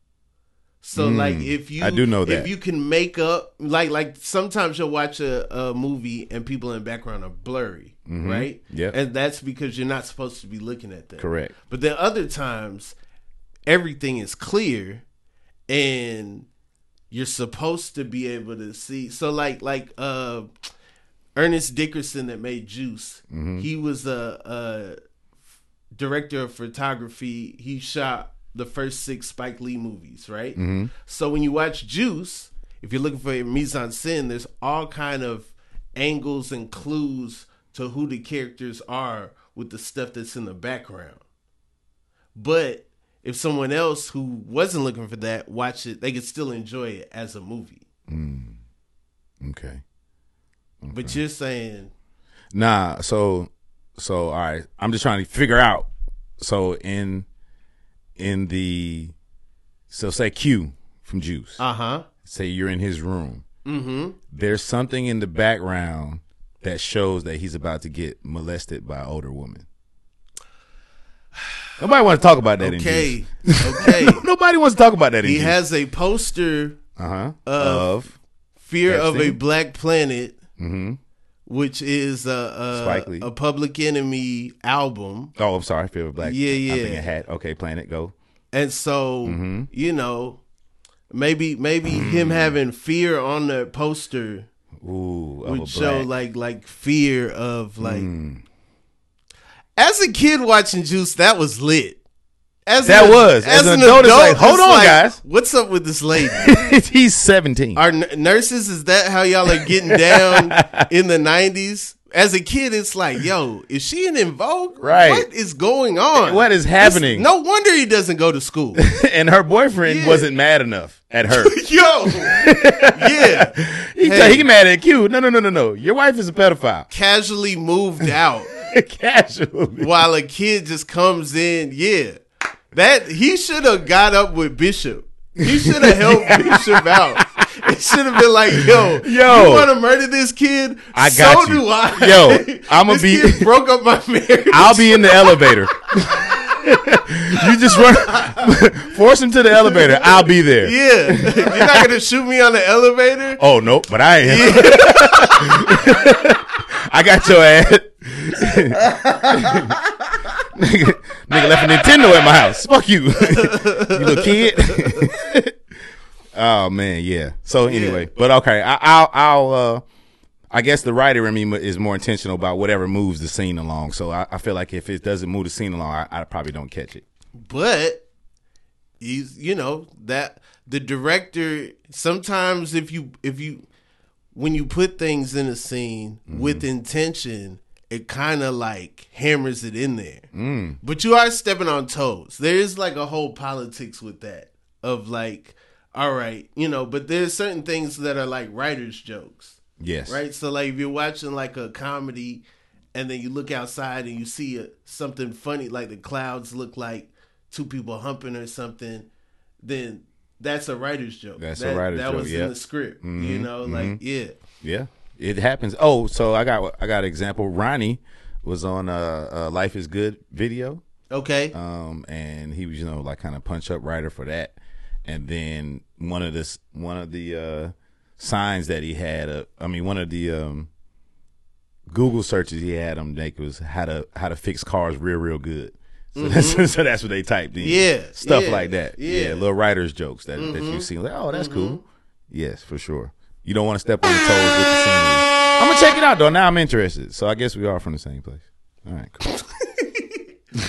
Speaker 1: So like if you
Speaker 2: Mm, I do know that.
Speaker 1: if you can make up like like sometimes you'll watch a, a movie and people in the background are blurry, right?
Speaker 2: Mm-hmm. Yep.
Speaker 1: and that's because you're not supposed to be looking at them.
Speaker 2: Correct.
Speaker 1: But then other times, everything is clear, and you're supposed to be able to see. So like like uh, Ernest Dickerson that made Juice, he was a, a director of photography. He shot the first six Spike Lee movies, right? So when you watch Juice, if you're looking for a mise en scène, there's all kind of angles and clues to who the characters are with the stuff that's in the background. But if someone else who wasn't looking for that watched it, they could still enjoy it as a movie.
Speaker 2: Okay.
Speaker 1: But you're saying,
Speaker 2: Nah, so so all right. I'm just trying to figure out. So in in the so say Q from Juice.
Speaker 1: uh huh,
Speaker 2: say you're in his room.
Speaker 1: mm-hmm.
Speaker 2: There's something in the background that shows that he's about to get molested by an older woman. Nobody wants to talk about that
Speaker 1: Okay, okay.
Speaker 2: Nobody wants to talk about that
Speaker 1: he has a poster,
Speaker 2: uh-huh.
Speaker 1: uh,
Speaker 2: of
Speaker 1: "Fear of a Black Planet,"
Speaker 2: hmm
Speaker 1: which is a a, a Public Enemy album.
Speaker 2: Oh, I'm sorry. Fear of a Black.
Speaker 1: Yeah, yeah.
Speaker 2: thinking hat. Okay, Planet. Go.
Speaker 1: And so,
Speaker 2: Mm-hmm.
Speaker 1: you know, maybe maybe
Speaker 2: Mm.
Speaker 1: him having fear on the poster
Speaker 2: Ooh,
Speaker 1: would show like like fear of like.
Speaker 2: Mm.
Speaker 1: As a kid watching Juice, that was lit. As
Speaker 2: That was. As an adult, it's like, hold on, guys.
Speaker 1: What's up with this lady?
Speaker 2: he's 17.
Speaker 1: Are n- nurses? Is that how y'all are getting down in the nineties? As a kid, it's like, yo, is she in, in vogue?
Speaker 2: Right.
Speaker 1: What is going on?
Speaker 2: What is happening?
Speaker 1: no wonder he doesn't go to school.
Speaker 2: and her boyfriend
Speaker 1: Yeah.
Speaker 2: wasn't mad enough at her.
Speaker 1: yo, yeah.
Speaker 2: He,
Speaker 1: Hey.
Speaker 2: he mad at Q. No, no, no, no, no. Your wife is a pedophile.
Speaker 1: Casually moved out
Speaker 2: Casually.
Speaker 1: while a kid just comes in. Yeah, that he should have got up with Bishop. He should have helped Bishop out. It should have been like, yo,
Speaker 2: Yo.
Speaker 1: you want to murder this kid?
Speaker 2: I got
Speaker 1: so
Speaker 2: you.
Speaker 1: do I.
Speaker 2: Yo, I'm
Speaker 1: gonna
Speaker 2: be
Speaker 1: broke up my marriage.
Speaker 2: I'll be in the elevator. you just run, force him to the elevator. I'll be there.
Speaker 1: yeah, you're not gonna shoot me on the elevator.
Speaker 2: Oh no, but I am. I got your ass. Nigga, nigga left a Nintendo at my house. Fuck you, you little kid. oh man, yeah. So anyway, but okay, I, I'll, I'll, uh, I guess the writer in me is more intentional about whatever moves the scene along. So I, I feel like if it doesn't move the scene along, I, I probably don't catch it.
Speaker 1: but he's you know that the director sometimes if you if you when you put things in a scene with intention it kind of like hammers it in there mm. but you are stepping on toes there is like a whole politics with that of like all right you know but there's certain things that are like writers jokes
Speaker 2: Yes.
Speaker 1: right? So like if you're watching like a comedy, and then you look outside and you see a, something funny, like the clouds look like two people humping or something. then that's a writer's joke.
Speaker 2: That's a
Speaker 1: that,
Speaker 2: writer's
Speaker 1: that
Speaker 2: joke,
Speaker 1: was
Speaker 2: yeah.
Speaker 1: in the script. You
Speaker 2: Mhm,
Speaker 1: know, like mm-hmm. yeah.
Speaker 2: Yeah, it happens. Oh, so I got I got an example. Ronnie was on uh, uh Life is Good video,
Speaker 1: Okay.
Speaker 2: um, and he was you know like kind of punch up writer for that. And then one of this one of the uh signs that he had, uh, I mean one of the um Google searches he had him make was how to how to fix cars real real good. So that's so that's what they typed in.
Speaker 1: Mm-hmm. Yeah,
Speaker 2: stuff
Speaker 1: yeah,
Speaker 2: like that. Yeah,
Speaker 1: yeah. Mm-hmm.
Speaker 2: little writers jokes that that you see. Like, oh, that's cool. Yes, for sure. You don't want to step on the toes with the scenery. I'm gonna check it out though. Now I'm interested. So I guess we are from the same place. All right, cool.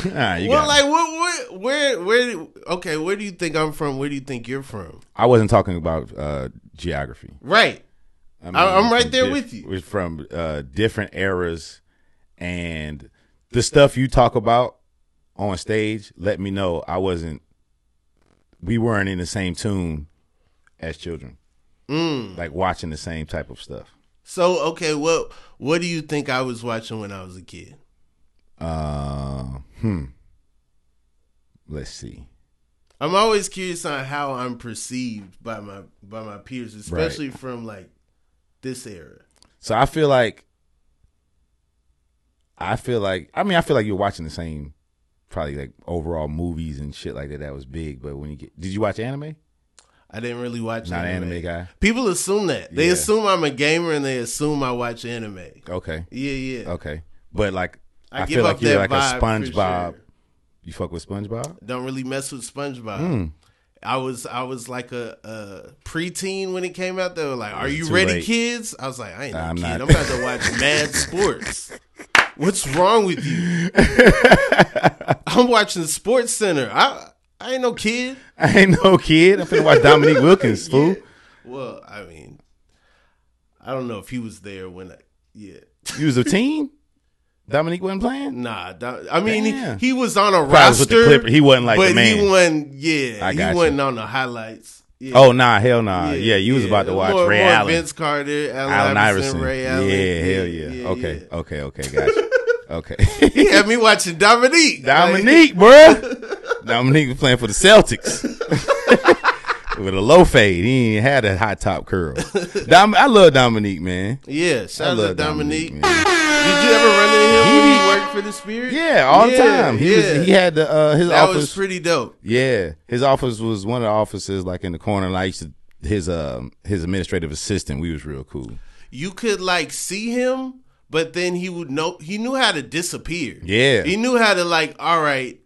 Speaker 2: All right, you
Speaker 1: well,
Speaker 2: got
Speaker 1: like
Speaker 2: it.
Speaker 1: what, where, where, where? Okay, where do you think I'm from? Where do you think you're from?
Speaker 2: I wasn't talking about uh, geography.
Speaker 1: Right.
Speaker 2: I mean,
Speaker 1: I'm right there with you.
Speaker 2: We're from uh, different eras, and the stuff you talk about on stage. Let me know I wasn't. We weren't in the same tune as children,
Speaker 1: Mm.
Speaker 2: like watching the same type of stuff.
Speaker 1: So okay, what what do you think I was watching when I was a kid?
Speaker 2: Uh, hmm. Let's see.
Speaker 1: I'm always curious on how I'm perceived by my by my peers, especially from like this era.
Speaker 2: So I feel like. I feel like I mean I feel like you're watching the same, probably like overall movies and shit like that. That was big, but when you get, did you watch anime?
Speaker 1: I didn't really watch
Speaker 2: Not an
Speaker 1: anime.
Speaker 2: anime guy.
Speaker 1: People assume that. They
Speaker 2: Yeah.
Speaker 1: assume I'm a gamer and they assume I watch anime.
Speaker 2: Okay,
Speaker 1: Yeah, yeah.
Speaker 2: okay, but like
Speaker 1: I,
Speaker 2: I,
Speaker 1: give
Speaker 2: feel
Speaker 1: up
Speaker 2: like you're like a SpongeBob.
Speaker 1: sure.
Speaker 2: You fuck with SpongeBob?
Speaker 1: Don't really mess with SpongeBob.
Speaker 2: Hmm.
Speaker 1: I was I was like a, a preteen when it came out. They were like, "Are you ready,
Speaker 2: late.
Speaker 1: kids?" I was like, "I ain't no
Speaker 2: I'm
Speaker 1: kid.
Speaker 2: not.
Speaker 1: I'm about to watch Mad Sports. What's wrong with you? I'm watching Sports Center. I I ain't no kid.
Speaker 2: I ain't no kid. I'm finna watch Dominique Wilkins, fool.
Speaker 1: Well, I mean, I don't know if he was there when. I, yeah,
Speaker 2: You was a teen. Dominique wasn't playing.
Speaker 1: nah. I mean, he, he was on a
Speaker 2: Probably
Speaker 1: roster.
Speaker 2: was with the Clippers. He wasn't like
Speaker 1: but
Speaker 2: the man.
Speaker 1: he wasn't. Yeah,
Speaker 2: I
Speaker 1: he
Speaker 2: you.
Speaker 1: wasn't on the highlights. Yeah.
Speaker 2: Oh nah, hell nah. Yeah, you was
Speaker 1: yeah.
Speaker 2: about to watch
Speaker 1: more,
Speaker 2: Ray
Speaker 1: more
Speaker 2: Allen,
Speaker 1: Vince Carter, Allen,
Speaker 2: Allen
Speaker 1: Iverson,
Speaker 2: Iverson.
Speaker 1: Ray Allen.
Speaker 2: Yeah, hell yeah. okay,
Speaker 1: yeah.
Speaker 2: okay, okay, gotcha. okay.
Speaker 1: He had me watching Dominique.
Speaker 2: Dominique, bruh. Dominique was playing for the Celtics. With a low fade. He ain't had a high top curl. Dom- I love Dominique, man.
Speaker 1: Yeah,
Speaker 2: I
Speaker 1: shout out to
Speaker 2: love
Speaker 1: Dominique.
Speaker 2: man.
Speaker 1: Did you ever run into him when he worked for the Spirit?
Speaker 2: Yeah, all the
Speaker 1: Yeah,
Speaker 2: time. He
Speaker 1: yeah.
Speaker 2: was he had the uh his office.
Speaker 1: that
Speaker 2: office
Speaker 1: was pretty dope.
Speaker 2: Yeah. His office was one of the offices like in the corner. Like I used to his um his administrative assistant, we was real cool.
Speaker 1: You could like see him, but then he would know he knew how to disappear.
Speaker 2: Yeah.
Speaker 1: He knew how to like, all right,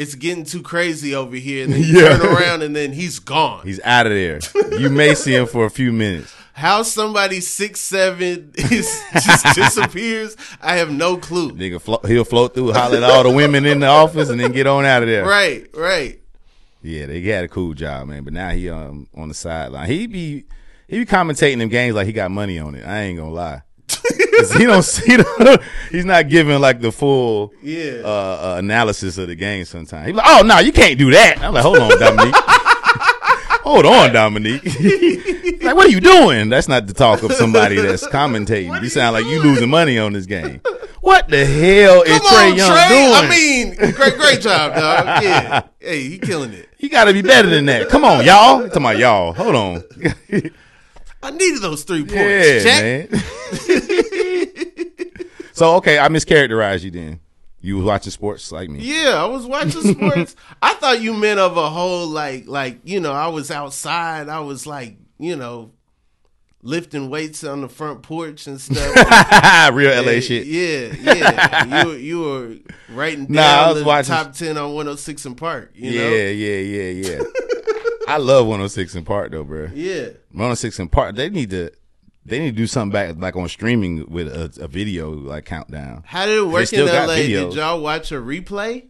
Speaker 1: it's getting too crazy over here, and then
Speaker 2: Yeah.
Speaker 1: turn around and then he's gone.
Speaker 2: He's out of there. you may see him for a few minutes.
Speaker 1: How somebody six seven is just disappears, I have no clue.
Speaker 2: Nigga flo- he'll float through, holler at all the women in the office and then get on out of there.
Speaker 1: Right, right.
Speaker 2: Yeah, they had a cool job, man. But now he um on the sideline. He be he be commentating them games like he got money on it. I ain't gonna lie. He don't see the, he's not giving like the full
Speaker 1: Yeah.
Speaker 2: uh, uh, analysis of the game sometimes. He's like, oh no, you can't do that. I'm like, hold on, Dominique. hold on, Dominique. like, what are you doing? That's not the talk of somebody that's commentating. You sound
Speaker 1: you
Speaker 2: like you losing money on this game. What the hell is
Speaker 1: Come Trae
Speaker 2: Young
Speaker 1: Trey.
Speaker 2: doing?
Speaker 1: I mean, great, great job, dog. Yeah. Hey, he killing it.
Speaker 2: you got to be better than that. Come on, y'all. Talking about y'all. Hold on.
Speaker 1: I needed those three points.
Speaker 2: Yeah,
Speaker 1: Check.
Speaker 2: man. so okay, I mischaracterized you then. You was watching sports like me.
Speaker 1: Yeah, I was watching sports. I thought you meant of a whole like like you know I was outside. I was like you know lifting weights on the front porch and stuff.
Speaker 2: Real LA shit.
Speaker 1: Yeah, yeah. you you were writing down
Speaker 2: Nah, I was
Speaker 1: the
Speaker 2: watching-
Speaker 1: top ten on 106 & Park. You
Speaker 2: yeah,
Speaker 1: know.
Speaker 2: yeah, yeah, yeah. I love 106 & Park though, bro.
Speaker 1: Yeah.
Speaker 2: 106 & Park. They need to. They need to do something back like on streaming with a, a video like countdown.
Speaker 1: How did it work in LA? Did y'all watch a replay,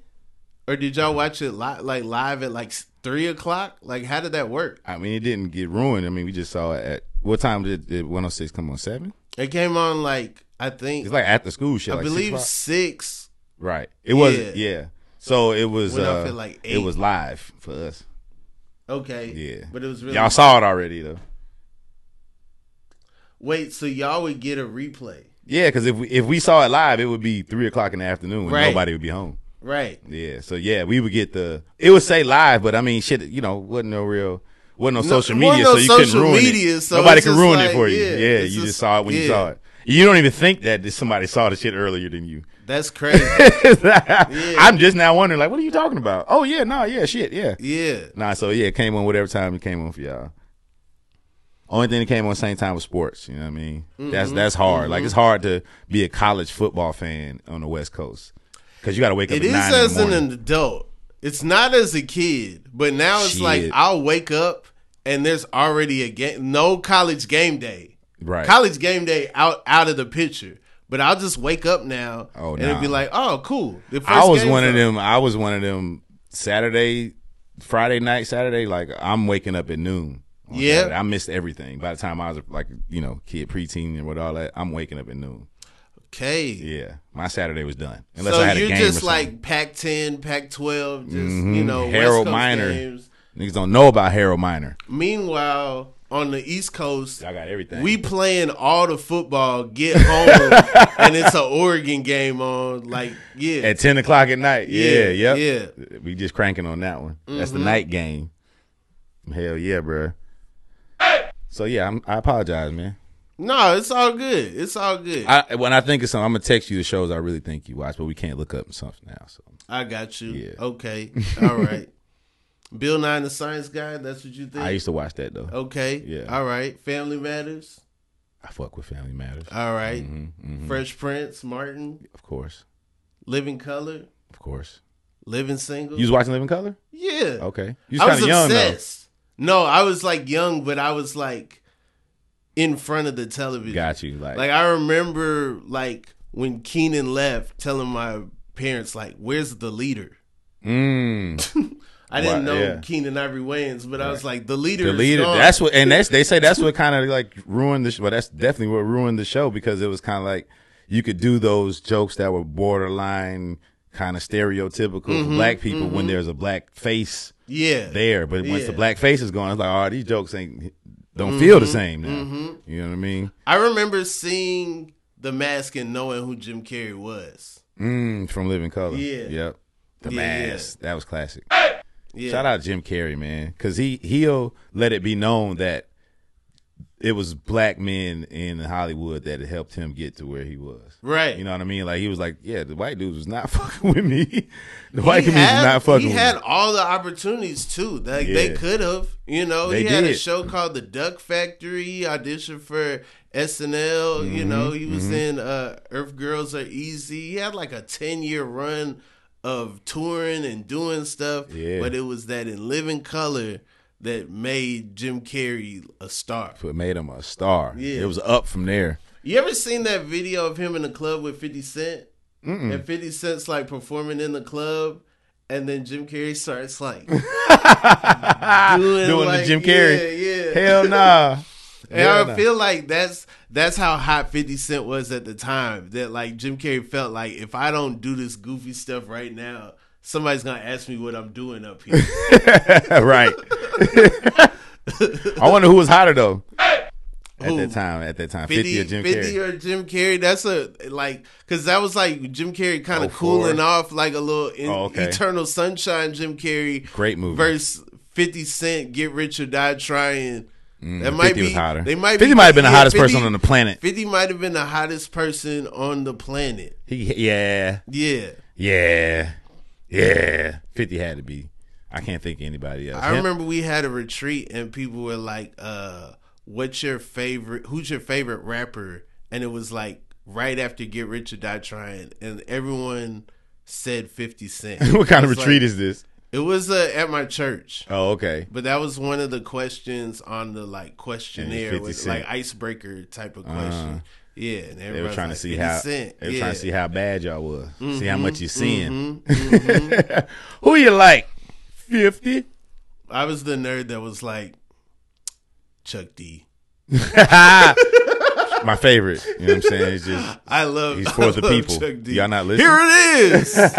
Speaker 1: or did y'all watch it li- like live at like three o'clock? Like, how did that work?
Speaker 2: I mean, it didn't get ruined. I mean, we just saw it at what time did, did 106 come on? Seven?
Speaker 1: It came on like I think
Speaker 2: It's like after school shit.
Speaker 1: I
Speaker 2: like
Speaker 1: believe
Speaker 2: o'clock?
Speaker 1: six.
Speaker 2: Right. It was
Speaker 1: Yeah.
Speaker 2: yeah. So it was uh,
Speaker 1: like,
Speaker 2: it was live for us.
Speaker 1: Okay.
Speaker 2: Yeah.
Speaker 1: But it was really
Speaker 2: Y'all saw it already though.
Speaker 1: Wait, so y'all would get a replay?
Speaker 2: Yeah, because if we if we saw it live, it would be three o'clock in the afternoon when
Speaker 1: Right.
Speaker 2: nobody would be home.
Speaker 1: Right.
Speaker 2: Yeah. So yeah, we would get the. It would say live, but I mean, shit. You know, wasn't no real. Wasn't no, social media,
Speaker 1: no
Speaker 2: so you couldn't ruin
Speaker 1: media,
Speaker 2: it.
Speaker 1: so
Speaker 2: Nobody could ruin
Speaker 1: like,
Speaker 2: it for you.
Speaker 1: yeah,
Speaker 2: Yeah, you just
Speaker 1: just-
Speaker 2: saw it when you saw it. You don't even think that somebody saw the shit earlier than you.
Speaker 1: That's crazy.
Speaker 2: I'm just now wondering, like, what are you talking about? Oh yeah, no, yeah, shit, yeah.
Speaker 1: yeah.
Speaker 2: Nah, so yeah, it came on whatever time it came on for y'all. Only thing that came on the same time was sports. You know what I mean?
Speaker 1: Mm-hmm.
Speaker 2: That's that's hard. Like it's hard to be a college football fan on the West Coast because you got to wake up.
Speaker 1: It
Speaker 2: at
Speaker 1: is as an adult. It's not as a kid, but now it's like I'll wake up and there's already a game. No college game day.
Speaker 2: Right.
Speaker 1: College game day out out of the picture. But I'll just wake up now
Speaker 2: Oh,
Speaker 1: and it'll be like, oh, cool. The first
Speaker 2: I was one of them. I was one of them. Saturday, Friday night, Saturday. Like I'm waking up at noon.
Speaker 1: Yeah.
Speaker 2: Saturday. I missed everything. By the time I was like, you know, kid, preteen, and with all that, I'm waking up at noon.
Speaker 1: Okay.
Speaker 2: Yeah, my Saturday was done. Unless
Speaker 1: so
Speaker 2: I had
Speaker 1: you're
Speaker 2: game
Speaker 1: just like
Speaker 2: something.
Speaker 1: Pac-10, Pac-12, just
Speaker 2: Mhm.
Speaker 1: you know,
Speaker 2: Harold Miner.
Speaker 1: games.
Speaker 2: niggas don't know about Harold Miner.
Speaker 1: Meanwhile, on the East Coast,
Speaker 2: I got everything.
Speaker 1: we playing all the football. Get home, and it's an Oregon game on. Like, yeah,
Speaker 2: at ten o'clock at night. Yeah,
Speaker 1: Yeah,
Speaker 2: yep.
Speaker 1: yeah. Mm-hmm.
Speaker 2: We just cranking on that one. That's the night game. Hell yeah, bro. So yeah, I'm, I apologize, man.
Speaker 1: no, it's all good. It's all good. I,
Speaker 2: I, when I think of something, I'm gonna text you the shows I really think you watch, but we can't look up something now. So I
Speaker 1: got you.
Speaker 2: Yeah.
Speaker 1: Okay, all right. Bill Nye the Science Guy. That's what you think.
Speaker 2: I used to watch that though.
Speaker 1: okay,
Speaker 2: Yeah.
Speaker 1: All right. Family Matters.
Speaker 2: I fuck with Family Matters,
Speaker 1: All right.
Speaker 2: Mhm, mhm.
Speaker 1: Fresh Prince, Martin,
Speaker 2: of course,
Speaker 1: Living Color,
Speaker 2: of course.
Speaker 1: Living Single.
Speaker 2: You was watching Living Color?
Speaker 1: yeah.
Speaker 2: Okay, you was
Speaker 1: I
Speaker 2: kind
Speaker 1: was
Speaker 2: of young
Speaker 1: obsessed. No, I was like young, but I was like in front of the television.
Speaker 2: Got you. Like,
Speaker 1: Like I remember like when Keenen left, telling my parents like, "Where's the leader?"
Speaker 2: mm,
Speaker 1: I didn't
Speaker 2: Wow,
Speaker 1: know
Speaker 2: yeah.
Speaker 1: Keenen Ivory Wayans, but I was like, "The leader."
Speaker 2: the
Speaker 1: is
Speaker 2: leader.
Speaker 1: gone."
Speaker 2: That's what, and that's they say that's what kind of like ruined the. Sh- well, that's definitely what ruined the show because it was kind of like you could do those jokes that were borderline kind of stereotypical
Speaker 1: Mm-hmm,
Speaker 2: for black people when there's a black face
Speaker 1: yeah.
Speaker 2: there, but once the black face is gone, it's like, oh, these jokes ain't don't feel
Speaker 1: Mm-hmm,
Speaker 2: the same now. You know what I mean?
Speaker 1: I remember seeing the mask and knowing who Jim Carrey was.
Speaker 2: Mm, from Living Color.
Speaker 1: Yeah.
Speaker 2: Yep. The
Speaker 1: Yeah, yeah.
Speaker 2: mask. That was classic.
Speaker 1: Yeah.
Speaker 2: Shout out Jim Carrey, man, because he he'll let it be known that it was black men in Hollywood that helped him get to where he was.
Speaker 1: Right.
Speaker 2: You know what I mean? Like he was like, yeah, the white dudes was not fucking with me. the white
Speaker 1: he
Speaker 2: comedians
Speaker 1: had,
Speaker 2: was not fucking
Speaker 1: he had
Speaker 2: me.
Speaker 1: all the opportunities too. Like they could have, you know.
Speaker 2: They
Speaker 1: he had a show called The Duck Factory. He auditioned for SNL. You
Speaker 2: Mm-hmm,
Speaker 1: know, he was in uh, Earth Girls Are Easy. He had like a ten year run of touring and doing stuff.
Speaker 2: Yeah.
Speaker 1: But it was that in Living Color that made Jim Carrey a star.
Speaker 2: But made him a star.
Speaker 1: Yeah.
Speaker 2: It was up from there.
Speaker 1: You ever seen that video of him in the club with Fifty Cent?
Speaker 2: Mm-mm.
Speaker 1: And Fifty Cent's like performing in the club, and then Jim Carrey starts like doing,
Speaker 2: Doing
Speaker 1: like-
Speaker 2: the Jim Carrey.
Speaker 1: Yeah, yeah.
Speaker 2: Hell nah.
Speaker 1: And
Speaker 2: Hell
Speaker 1: I
Speaker 2: nah.
Speaker 1: feel like that's that's how hot Fifty Cent was at the time. That like Jim Carrey felt like if I don't do this goofy stuff right now, somebody's gonna ask me what I'm doing up here.
Speaker 2: right. I wonder who was hotter though. At
Speaker 1: Who?
Speaker 2: that time, at that time, fifty,
Speaker 1: 50,
Speaker 2: or Jim
Speaker 1: 50
Speaker 2: Carrey.
Speaker 1: or Jim Carrey. That's a like because that was like Jim Carrey kind of
Speaker 2: 04.
Speaker 1: cooling off like a little in,
Speaker 2: Oh, okay.
Speaker 1: Eternal Sunshine. Jim Carrey
Speaker 2: Great movie.
Speaker 1: versus Fifty Cent. Get Rich or Die Trying. That
Speaker 2: Mm,
Speaker 1: might
Speaker 2: 50
Speaker 1: be
Speaker 2: was hotter.
Speaker 1: They might
Speaker 2: 50
Speaker 1: be,
Speaker 2: might have been the
Speaker 1: yeah,
Speaker 2: hottest
Speaker 1: 50
Speaker 2: person on the planet.
Speaker 1: Fifty might have been the hottest person on the planet.
Speaker 2: He, yeah,
Speaker 1: Yeah,
Speaker 2: yeah, yeah. Fifty had to be. I can't think of anybody else.
Speaker 1: I
Speaker 2: Him?
Speaker 1: remember we had a retreat and people were like, uh, "What's your favorite? Who's your favorite rapper?" And it was like right after Get Rich or Die Trying, and everyone said Fifty Cent.
Speaker 2: what kind of
Speaker 1: It's like-
Speaker 2: retreat is this?
Speaker 1: It was uh, at my church,
Speaker 2: Oh, okay.
Speaker 1: but that was one of the questions on the like questionnaire, with, like icebreaker type of question. yeah, and
Speaker 2: They were trying to see how
Speaker 1: Cent.
Speaker 2: they were
Speaker 1: yeah.
Speaker 2: trying to see how bad y'all was. See how much you seeing.
Speaker 1: Mhm.
Speaker 2: Who you like? Fifty.
Speaker 1: I was the nerd that was like Chuck D.
Speaker 2: My favorite. You know what I'm saying? It's just
Speaker 1: I love.
Speaker 2: He's
Speaker 1: I
Speaker 2: for the people. Y'all not listening?
Speaker 1: Here it is,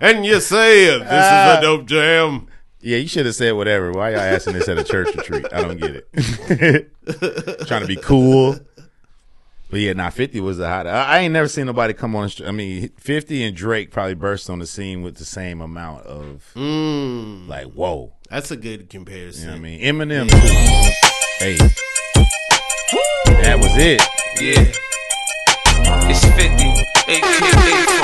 Speaker 1: and you say it. This is a dope jam.
Speaker 2: yeah. You should have said whatever. Why y'all asking this at a church retreat? I don't get it. Trying to be cool. But yeah, nah, fifty was the hot. I, I ain't never seen nobody come on. I mean, fifty and Drake probably burst on the scene with the same amount of
Speaker 1: Mm,
Speaker 2: like, whoa.
Speaker 1: that's a good comparison.
Speaker 2: You know what I mean? Eminem too. Hey, that was it.
Speaker 3: Yeah. It's 50, aka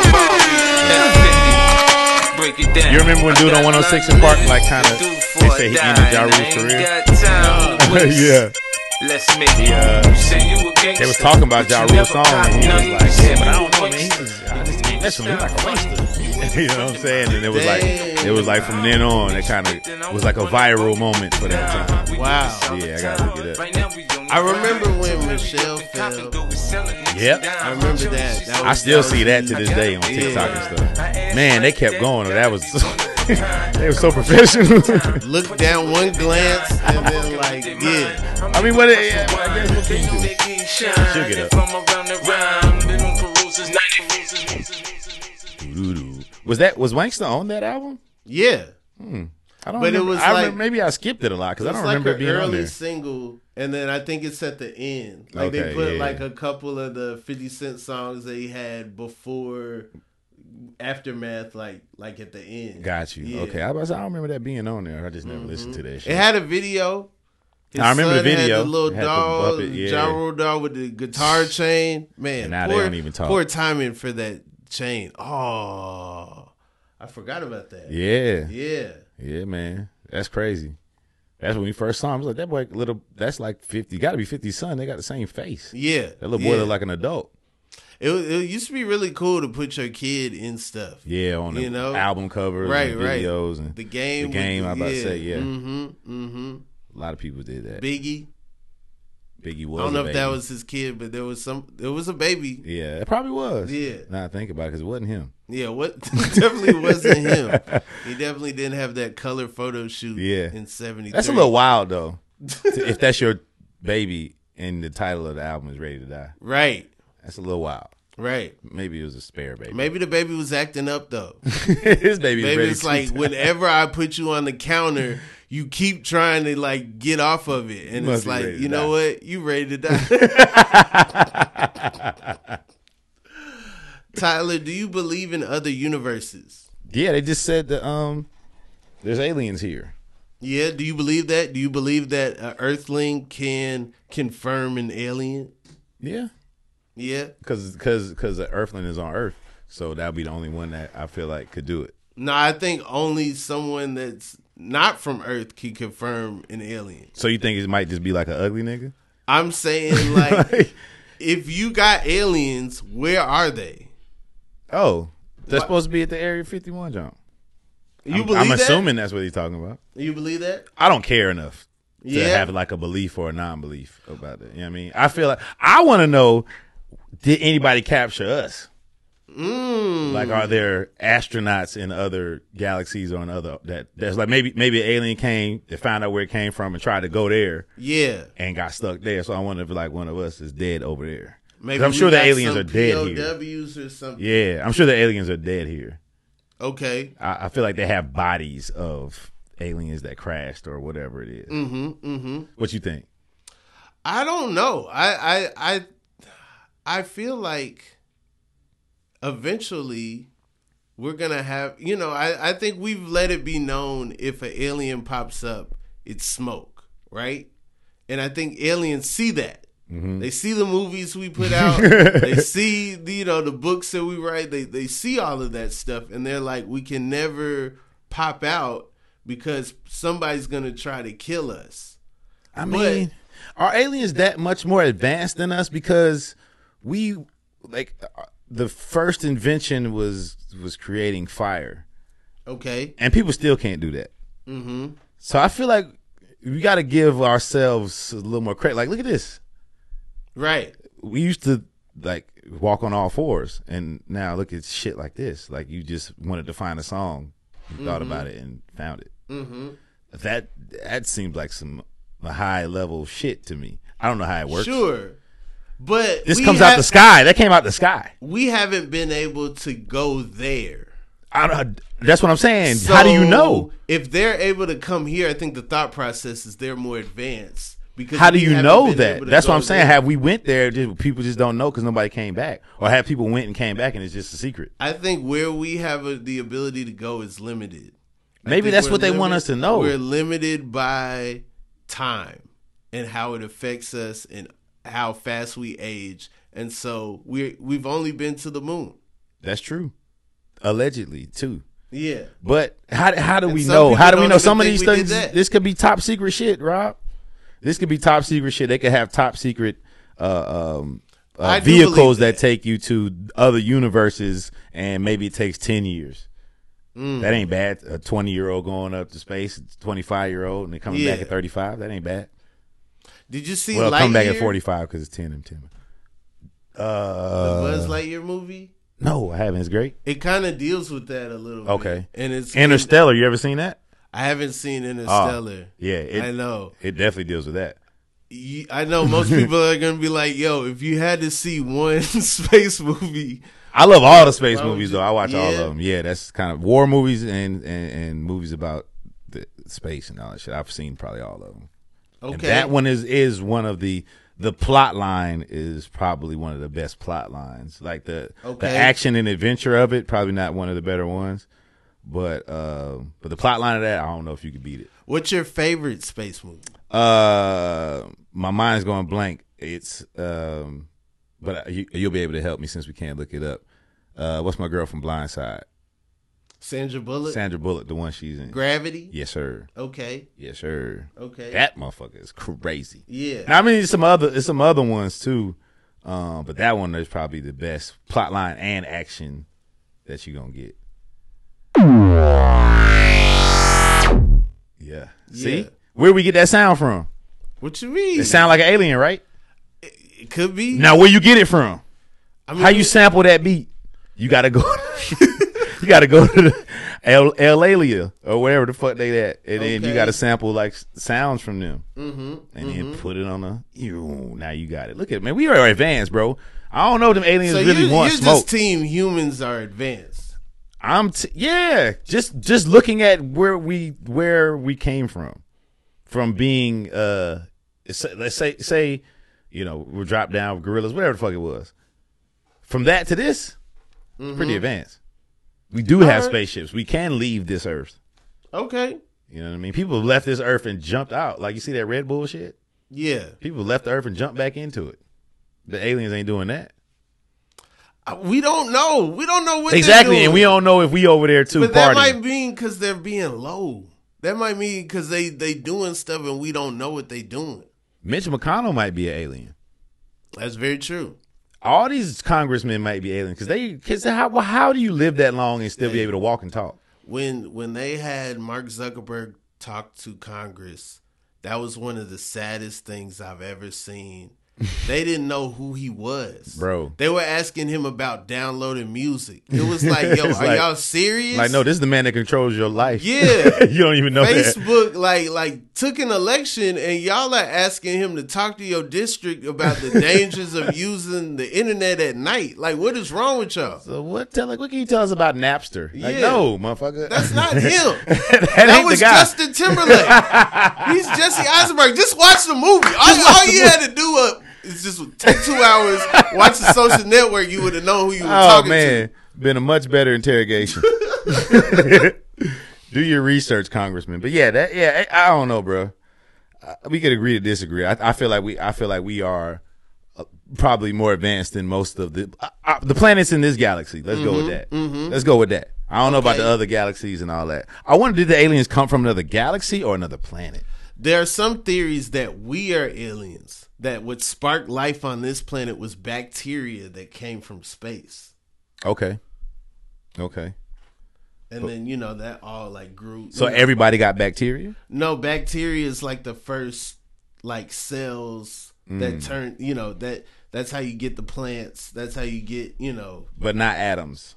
Speaker 3: Ferrari, F50. Break it down.
Speaker 2: You remember when dude on 106 & Park, like, kinda- they say he ended Ja Rule's career? yeah.
Speaker 3: Let's make it.
Speaker 2: uh,
Speaker 3: You say you a gangster,
Speaker 2: They was talking about Ja Rule's song, and he was like, yeah, but I don't know, man. He was, I just can't listen. He's like a gangster. you know what I'm saying? And it was like, it was like from then on, it kind of was like a viral moment for that time.
Speaker 1: Wow.
Speaker 2: Yeah, I gotta look it up.
Speaker 1: I remember when Michelle fell.
Speaker 2: Yep.
Speaker 1: I remember that. that
Speaker 2: I still
Speaker 1: was
Speaker 2: see that to this day on TikTok and stuff. Man, they kept going. That was they were so professional.
Speaker 1: Look down one glance and then like, yeah.
Speaker 2: I mean, what? It, yeah, I guess what can you do?
Speaker 3: She'll
Speaker 2: get up. Was that was Wankster on that album?
Speaker 1: Yeah. Hmm.
Speaker 2: I don't.
Speaker 1: But it was
Speaker 2: I
Speaker 1: like-
Speaker 2: remember, maybe I skipped it a lot because I don't
Speaker 1: like
Speaker 2: remember it being on there.
Speaker 1: single, and then I think it's at the end. Like they put
Speaker 2: yeah,
Speaker 1: like a couple of the Fifty Cent songs they had before aftermath, like like at the end.
Speaker 2: Got you.
Speaker 1: Yeah.
Speaker 2: Okay, I, was, I don't remember that being on there. I just never listened mm-hmm. to that shit.
Speaker 1: It had a video. His
Speaker 2: I remember the video.
Speaker 1: the little
Speaker 2: It had the yeah.
Speaker 1: Rule doll with the guitar chain. Man,
Speaker 2: And now they don't even talk.
Speaker 1: Poor timing for that chain. Oh, I forgot about that.
Speaker 2: yeah,
Speaker 1: Yeah.
Speaker 2: yeah, man, that's crazy. That's when we first saw him. I was like, that boy, little, that's like fifty. Got to be 50's son. They got the same face.
Speaker 1: Yeah.
Speaker 2: That little boy
Speaker 1: yeah.
Speaker 2: look like an adult.
Speaker 1: It, it used to be really cool to put your kid in stuff.
Speaker 2: Yeah, on the
Speaker 1: You know?
Speaker 2: album covers,
Speaker 1: Right,
Speaker 2: and
Speaker 1: right.
Speaker 2: videos, and
Speaker 1: The game.
Speaker 2: The game,
Speaker 1: with
Speaker 2: I about to say, yeah.
Speaker 1: Mm-hmm. Mm-hmm.
Speaker 2: a lot of people did that.
Speaker 1: Biggie.
Speaker 2: Biggie was.
Speaker 1: I don't know if that was his kid, but there was some. There was a baby.
Speaker 2: Yeah, it probably was.
Speaker 1: Yeah.
Speaker 2: Now I think about it, because it wasn't him.
Speaker 1: Yeah, what definitely wasn't him. He definitely didn't have that color photo shoot.
Speaker 2: Yeah.
Speaker 1: in seventy.
Speaker 2: That's a little wild though. if that's your baby and the title of the album is "Ready to Die,"
Speaker 1: Right,
Speaker 2: that's a little wild.
Speaker 1: Right.
Speaker 2: Maybe it was a spare baby.
Speaker 1: Maybe the baby was acting up though.
Speaker 2: his baby.
Speaker 1: Maybe it's like whenever I put you on the counter, you keep trying to like get off of it, and
Speaker 2: Must
Speaker 1: it's like you know
Speaker 2: die.
Speaker 1: what, you ready to die. Tyler, do you believe in other universes?
Speaker 2: yeah, they just said that um, there's aliens here.
Speaker 1: Yeah, do you believe that? Do you believe that an Earthling can confirm an alien?
Speaker 2: Yeah,
Speaker 1: Yeah.
Speaker 2: because because because the Earthling is on Earth, so that'll be the only one that I feel like could do it.
Speaker 1: No, I think only someone that's not from Earth can confirm an alien.
Speaker 2: So you think it might just be like an ugly nigga?
Speaker 1: I'm saying like if you got aliens, where are they?
Speaker 2: oh, they're
Speaker 1: What?
Speaker 2: supposed to be at the Area 51 jump.
Speaker 1: You
Speaker 2: I'm,
Speaker 1: believe
Speaker 2: I'm
Speaker 1: that?
Speaker 2: assuming that's what he's talking about.
Speaker 1: You believe that?
Speaker 2: I don't care enough to
Speaker 1: Yeah.
Speaker 2: have like a belief or a non-belief about it. You know what I mean? I feel like I want to know: Did anybody capture us?
Speaker 1: Mm.
Speaker 2: Like, are there astronauts in other galaxies or in other that that's like maybe maybe an alien came, they found out where it came from, and tried to go there
Speaker 1: Yeah.
Speaker 2: and got stuck there. So I wonder if like one of us is dead over there.
Speaker 1: Maybe
Speaker 2: I'm sure the aliens are dead here.
Speaker 1: Or something.
Speaker 2: Yeah, I'm sure the aliens are dead here.
Speaker 1: Okay.
Speaker 2: I, I feel like they have bodies of aliens that crashed or whatever it is.
Speaker 1: Mm-hmm. Mm-hmm.
Speaker 2: What you think?
Speaker 1: I don't know. I I I I feel like eventually we're gonna have you know, I, I think we've let it be known if an alien pops up, it's smoke, right? And I think aliens see that. Mm-hmm. They see the movies we put out. they see the, you know the books that we write. They they see all of that stuff, and they're like, we can never pop out because somebody's gonna try to kill us.
Speaker 2: I
Speaker 1: But-
Speaker 2: mean, are aliens that much more advanced than us? Because we like uh, the first invention was was creating fire,
Speaker 1: Okay.
Speaker 2: and people still can't do that.
Speaker 1: Mm-hmm.
Speaker 2: So I feel like we got to give ourselves a little more credit. Like, look at this.
Speaker 1: Right.
Speaker 2: We used to like walk on all fours, and now look at shit like this. Like you just wanted to find a song, you thought about it, and found it.
Speaker 1: Mm-hmm.
Speaker 2: That that seems like some a high level shit to me. I don't know how it works.
Speaker 1: Sure. But
Speaker 2: This comes
Speaker 1: ha-
Speaker 2: out the sky. That came out the sky.
Speaker 1: We haven't been able to go there.
Speaker 2: I don't, that's what I'm saying. How do you know?
Speaker 1: If they're able to come here, I think the thought process is they're more advanced. Because
Speaker 2: How do you know that? That's what I'm saying.
Speaker 1: there.
Speaker 2: Have we went there? Just, people just don't know because nobody came back, or have people went and came back and it's just a secret.
Speaker 1: I think where we have a, the ability to go is limited. I
Speaker 2: Maybe that's what they want us to know.
Speaker 1: We're limited by time and how it affects us and how fast we age. And so we we've only been to the moon.
Speaker 2: That's true, allegedly too.
Speaker 1: Yeah.
Speaker 2: But how how do
Speaker 1: And
Speaker 2: we know? How do we know some of these things? This could be top secret shit, Rob. This could be top secret shit. They could have top secret uh, um, uh, vehicles that
Speaker 1: that.
Speaker 2: take you to other universes, and maybe it takes ten years.
Speaker 1: Mm.
Speaker 2: That ain't bad. A twenty year old going up to space, twenty five year old, and they coming back at thirty five. That ain't bad.
Speaker 1: Did you see
Speaker 2: Well,
Speaker 1: Lightyear?
Speaker 2: come back at forty five because it's ten and ten. Uh, The
Speaker 1: Buzz Lightyear movie?
Speaker 2: no, I haven't. It's great.
Speaker 1: It kind of deals with that a little
Speaker 2: Okay.
Speaker 1: bit. And it's
Speaker 2: Interstellar. You ever seen that?
Speaker 1: I haven't seen Interstellar.
Speaker 2: Yeah, it,
Speaker 1: I know.
Speaker 2: it definitely deals with that.
Speaker 1: You- I know most people are gonna be like, "Yo, if you had to see one space movie,
Speaker 2: I love all the space movies
Speaker 1: you-
Speaker 2: though. I watch all of them. Yeah, that's kind of war movies and, and and movies about the space and all that shit. I've seen probably all of them. And that one is is one of the the plot line is probably one of the best plot lines. Like the the action and adventure of it, probably not one of the better ones. But uh, but the plot line of that, I don't know if you could beat it.
Speaker 1: what's your favorite space movie?
Speaker 2: Uh, my mind's going blank. It's um, but you, you'll be able to help me since we can't look it up. Uh, what's my girl from Blindside?
Speaker 1: Sandra Bullock,
Speaker 2: Sandra Bullock, the one she's in.
Speaker 1: Gravity.
Speaker 2: Yes, sir.
Speaker 1: Okay,
Speaker 2: Yes, sir.
Speaker 1: okay,
Speaker 2: That motherfucker is crazy.
Speaker 1: yeah.
Speaker 2: Now, I mean, there's some other, there's some other ones too, um, but that one is probably the best plot line and action that you're gonna get. Yeah. See,
Speaker 1: Yeah.
Speaker 2: where we get that sound from?
Speaker 1: what you mean?
Speaker 2: It sound like an alien, right?
Speaker 1: it could be.
Speaker 2: Now, where you get it from?
Speaker 1: I mean,
Speaker 2: How you sample that beat? You gotta go. you gotta go to the El, El Alia or wherever the fuck they at, and then you gotta sample like sounds from them,
Speaker 1: Mm-hmm,
Speaker 2: and then put it on a. You now you got it. Look at it, man, we are advanced, bro. I don't know if them aliens
Speaker 1: so
Speaker 2: really
Speaker 1: you,
Speaker 2: want
Speaker 1: you're
Speaker 2: smoke.
Speaker 1: just team humans are advanced.
Speaker 2: I'm t- yeah, just just looking at where we where we came from, from being uh, let's say say, you know, we're dropped down with gorillas, whatever the fuck it was. From that to this, it's pretty advanced. We do have spaceships. We can leave this earth.
Speaker 1: Okay,
Speaker 2: You know what I mean? People have left this earth and jumped out. Like you see that Red Bull shit.
Speaker 1: yeah.
Speaker 2: People left the earth and jumped back into it. The aliens ain't doing that.
Speaker 1: Uh, We don't know. We don't know what
Speaker 2: Exactly,
Speaker 1: doing.
Speaker 2: and we don't know if we over there too
Speaker 1: But that might mean because they're being low. That might mean because they they doing stuff and we don't know what they doing.
Speaker 2: Mitch McConnell might be an alien.
Speaker 1: That's very true.
Speaker 2: All these congressmen might be aliens because they because how how do you live that long and still be able to walk and talk?
Speaker 1: When when they had Mark Zuckerberg talk to Congress, that was one of the saddest things I've ever seen. They didn't know who he was,
Speaker 2: Bro.
Speaker 1: They were asking him about downloading music. It was like, yo, are
Speaker 2: like-
Speaker 1: y'all serious?
Speaker 2: Like, no, this is the man that controls your life.
Speaker 1: Yeah.
Speaker 2: you don't even know that.
Speaker 1: Facebook like like took an election and y'all are asking him to talk to your district about the dangers of using the internet at night. Like what is wrong with y'all?
Speaker 2: So what? Tell like, what can you tell us about Napster? Like,
Speaker 1: Yeah.
Speaker 2: no, motherfucker.
Speaker 1: That's not him.
Speaker 2: that,
Speaker 1: That was. Justin Timberlake. He's Jesse Eisenberg. Just watch the movie. All, all you had to do uh, is just take two hours, watch the social network. You would have known who you were
Speaker 2: oh
Speaker 1: talking
Speaker 2: man, been a much better interrogation. Do your research, Congressman. But yeah, that yeah, I, don't know, bro. Uh, we could agree to disagree. I, I feel like we I feel like we are uh, probably more advanced than most of the uh, uh, the planets in this galaxy. Let's go with that. Let's go with that. I don't know about
Speaker 1: Mm-hmm,
Speaker 2: the other galaxies and all that. I wonder did the aliens come from another galaxy or another planet?
Speaker 1: There are some theories that we are aliens. That what sparked life on this planet was bacteria that came from space.
Speaker 2: Okay. Okay.
Speaker 1: And then you know that all like grew.
Speaker 2: So
Speaker 1: know,
Speaker 2: everybody got bacteria?
Speaker 1: no bacteria is like the first like cells
Speaker 2: Mm.
Speaker 1: that turn. You know that that's how you get the plants. That's how you get. You know.
Speaker 2: But not atoms.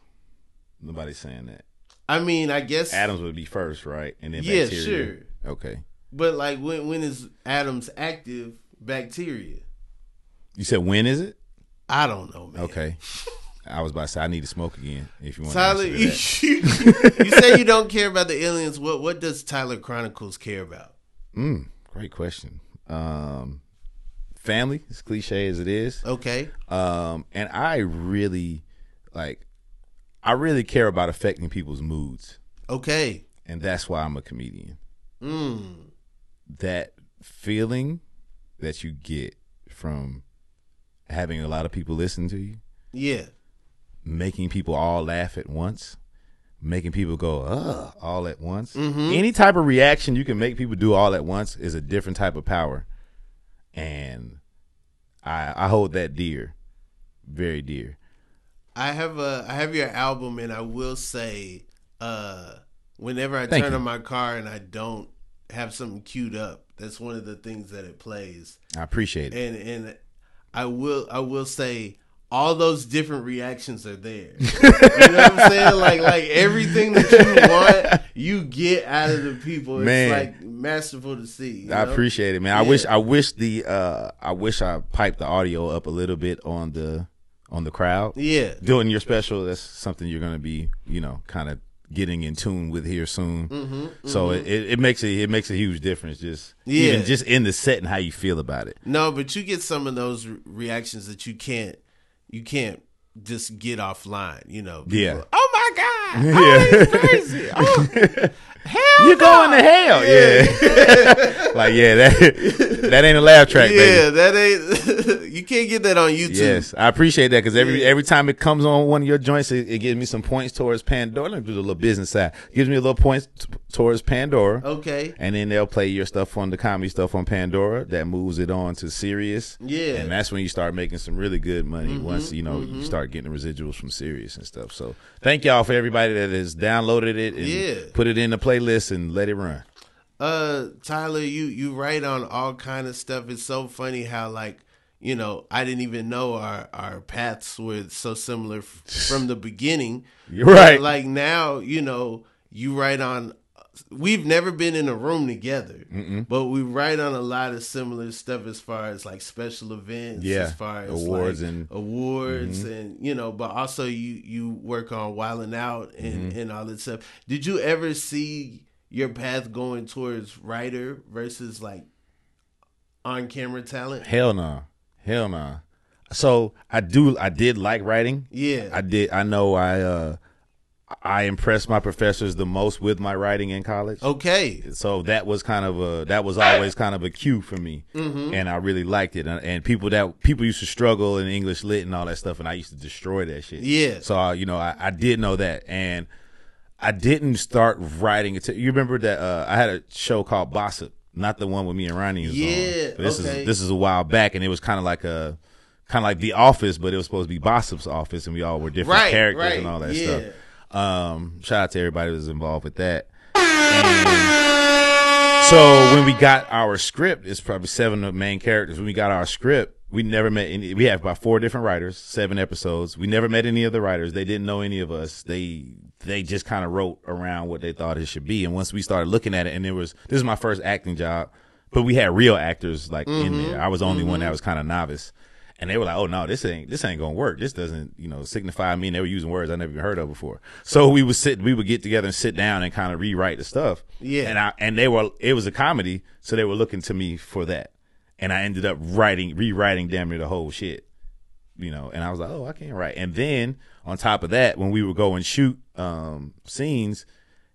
Speaker 2: Nobody's saying that.
Speaker 1: I mean, I guess.
Speaker 2: Atoms would be first, right? And then
Speaker 1: Yeah,
Speaker 2: bacteria.
Speaker 1: sure.
Speaker 2: Okay.
Speaker 1: But like when when is atoms active? Bacteria.
Speaker 2: You said when is it?
Speaker 1: I don't know, man.
Speaker 2: Okay. I was about to say I need to smoke again. If you want
Speaker 1: Tyler,
Speaker 2: to
Speaker 1: you, you say you don't care about the aliens. What what does Tyler Chronicles care about?
Speaker 2: Mm, great question. um, family, as cliche as it is.
Speaker 1: Okay.
Speaker 2: Um, and I really like, I really care about affecting people's moods,
Speaker 1: Okay.
Speaker 2: and that's why I'm a comedian.
Speaker 1: Mm.
Speaker 2: That feeling that you get from having a lot of people listen to you,
Speaker 1: Yeah.
Speaker 2: making people all laugh at once, making people go ugh all at once.
Speaker 1: Mm-hmm.
Speaker 2: Any type of reaction you can make people do all at once is a different type of power, and I I hold that dear, very dear.
Speaker 1: I have a I have your album and I will say uh whenever I
Speaker 2: Thank
Speaker 1: turn
Speaker 2: you.
Speaker 1: on my car and I don't have something queued up, that's one of the things that it plays.
Speaker 2: I appreciate it.
Speaker 1: And and I will I will say all those different reactions are there. you know what I'm saying? Like like everything that you want, you get out of the people. It's like masterful to see. you
Speaker 2: I appreciate it, man. I wish I wish the uh I wish I piped the audio up a little bit on the on the crowd.
Speaker 1: Yeah.
Speaker 2: Doing your special, that's something you're gonna be, you know, kind of getting in tune with here soon.
Speaker 1: Mm-hmm,
Speaker 2: so It, it makes it it makes a huge difference just
Speaker 1: Yeah.
Speaker 2: even just in the set and how you feel about it.
Speaker 1: No, but you get some of those re- reactions that you can't you can't just get offline. You know. People,
Speaker 2: Yeah.
Speaker 1: Oh my god.
Speaker 2: Yeah.
Speaker 1: Oh, crazy. Oh, hell
Speaker 2: You're
Speaker 1: no.
Speaker 2: going to hell, yeah. like yeah, that that ain't a laugh track, baby.
Speaker 1: Yeah, that ain't. you can't get that on YouTube.
Speaker 2: Yes, I appreciate that because every
Speaker 1: Yeah.
Speaker 2: every time it comes on one of your joints, it, it gives me some points towards Pandora. Let me do the little business side. gives me a little points t- towards Pandora.
Speaker 1: Okay.
Speaker 2: And then they'll play your stuff on the comedy stuff on Pandora. That moves it on to Sirius.
Speaker 1: Yeah.
Speaker 2: And that's when you start making some really good money
Speaker 1: Mm-hmm,
Speaker 2: once, you know, you start getting residuals from Sirius and stuff. So thank y'all for everybody that has downloaded it and
Speaker 1: Yeah.
Speaker 2: put it in the playlist and let it run.
Speaker 1: Uh, Tyler, you you write on all kind of stuff. It's so funny how like you know I didn't even know our our paths were so similar f- from the beginning.
Speaker 2: You're right.
Speaker 1: But, like now, you know, you write on. We've never been in a room together, but we write on a lot of similar stuff as far as like special events,
Speaker 2: Yeah.
Speaker 1: as far as
Speaker 2: Awards
Speaker 1: like,
Speaker 2: and- Mm-hmm.
Speaker 1: awards, and you know. But also, you you work on Wild 'N Out and
Speaker 2: Mm-hmm.
Speaker 1: and all that stuff. Did you ever see your path going towards writer versus like on camera talent?
Speaker 2: Hell no. Hell no. So I do I did like writing.
Speaker 1: Yeah.
Speaker 2: I did I know I uh I impressed my professors the most with my writing in college.
Speaker 1: Okay.
Speaker 2: So that was kind of a that was always kind of a cue for me,
Speaker 1: Mm-hmm.
Speaker 2: and I really liked it. And, and people that people used to struggle in English lit and all that stuff, and I used to destroy that shit.
Speaker 1: Yeah.
Speaker 2: So uh, you know, I, I did know that, and I didn't start writing until you remember that uh, I had a show called Bossip, not the one with me and Ronnie. Was
Speaker 1: Yeah,
Speaker 2: on. This
Speaker 1: okay.
Speaker 2: is this is a while back, and it was kind of like a kind of like The Office, but it was supposed to be Bossip's office, and we all were different
Speaker 1: Right,
Speaker 2: characters
Speaker 1: right,
Speaker 2: and all that
Speaker 1: yeah.
Speaker 2: stuff. Um, shout out to everybody that was involved with that. And so when we got our script, it's probably seven of the main characters. When we got our script, we never met any. We have about four different writers, seven episodes. We never met any of the writers. They didn't know any of us. They they just kind of wrote around what they thought it should be. And once we started looking at it, and it was this is my first acting job, but we had real actors like in there. I was the only one that was kind of novice. And they were like, "Oh no, this ain't this ain't gonna work. This doesn't, you know, signify me." And they were using words I never even heard of before. So we would sit, we would get together and sit down and kind of rewrite the stuff.
Speaker 1: Yeah.
Speaker 2: And I and they were it was a comedy, so they were looking to me for that. And I ended up writing, rewriting damn near the whole shit. You know, and I was like, "Oh, I can't write." And then on top of that, when we would go and shoot um scenes,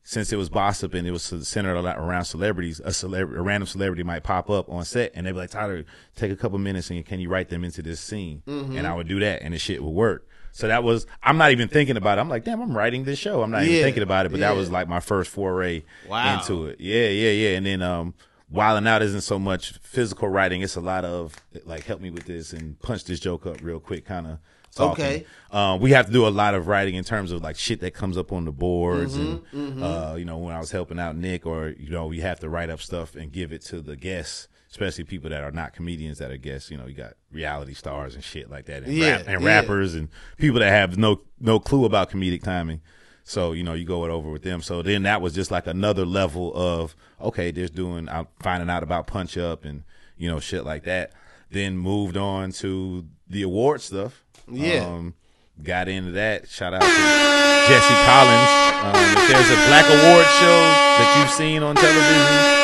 Speaker 2: since it was Bossip and it was centered a lot around celebrities, a celebrity, a random celebrity might pop up on set and they'd be like, Tyler, take a couple minutes and can you write them into this scene? And I would do that and the shit would work. So that was, I'm not even thinking about it. I'm like, damn, I'm writing this show. I'm not
Speaker 1: Yeah,
Speaker 2: even thinking about it, but that was like my first foray
Speaker 1: Wow.
Speaker 2: into it. Yeah, yeah, yeah. And then, um, Wild 'N Out isn't so much physical writing. It's a lot of like, help me with this and punch this joke up real quick kind of.
Speaker 1: Okay.
Speaker 2: Um, we have to do a lot of writing in terms of like shit that comes up on the boards
Speaker 1: Mm-hmm,
Speaker 2: and, uh, you know, when I was helping out Nick or, you know, you have to write up stuff and give it to the guests, especially people that are not comedians that are guests. You know, you got reality stars and shit like that and,
Speaker 1: Yeah,
Speaker 2: rap, and
Speaker 1: yeah.
Speaker 2: rappers and people that have no, no clue about comedic timing. So, you know, you go it over with them. So then that was just like another level of, okay, there's doing, I'm finding out about Punch Up and, you know, shit like that. Then moved on to the award stuff.
Speaker 1: Yeah.
Speaker 2: Um, got into that. Shout out to Jesse Collins. Um, if there's a black award show that you've seen on television,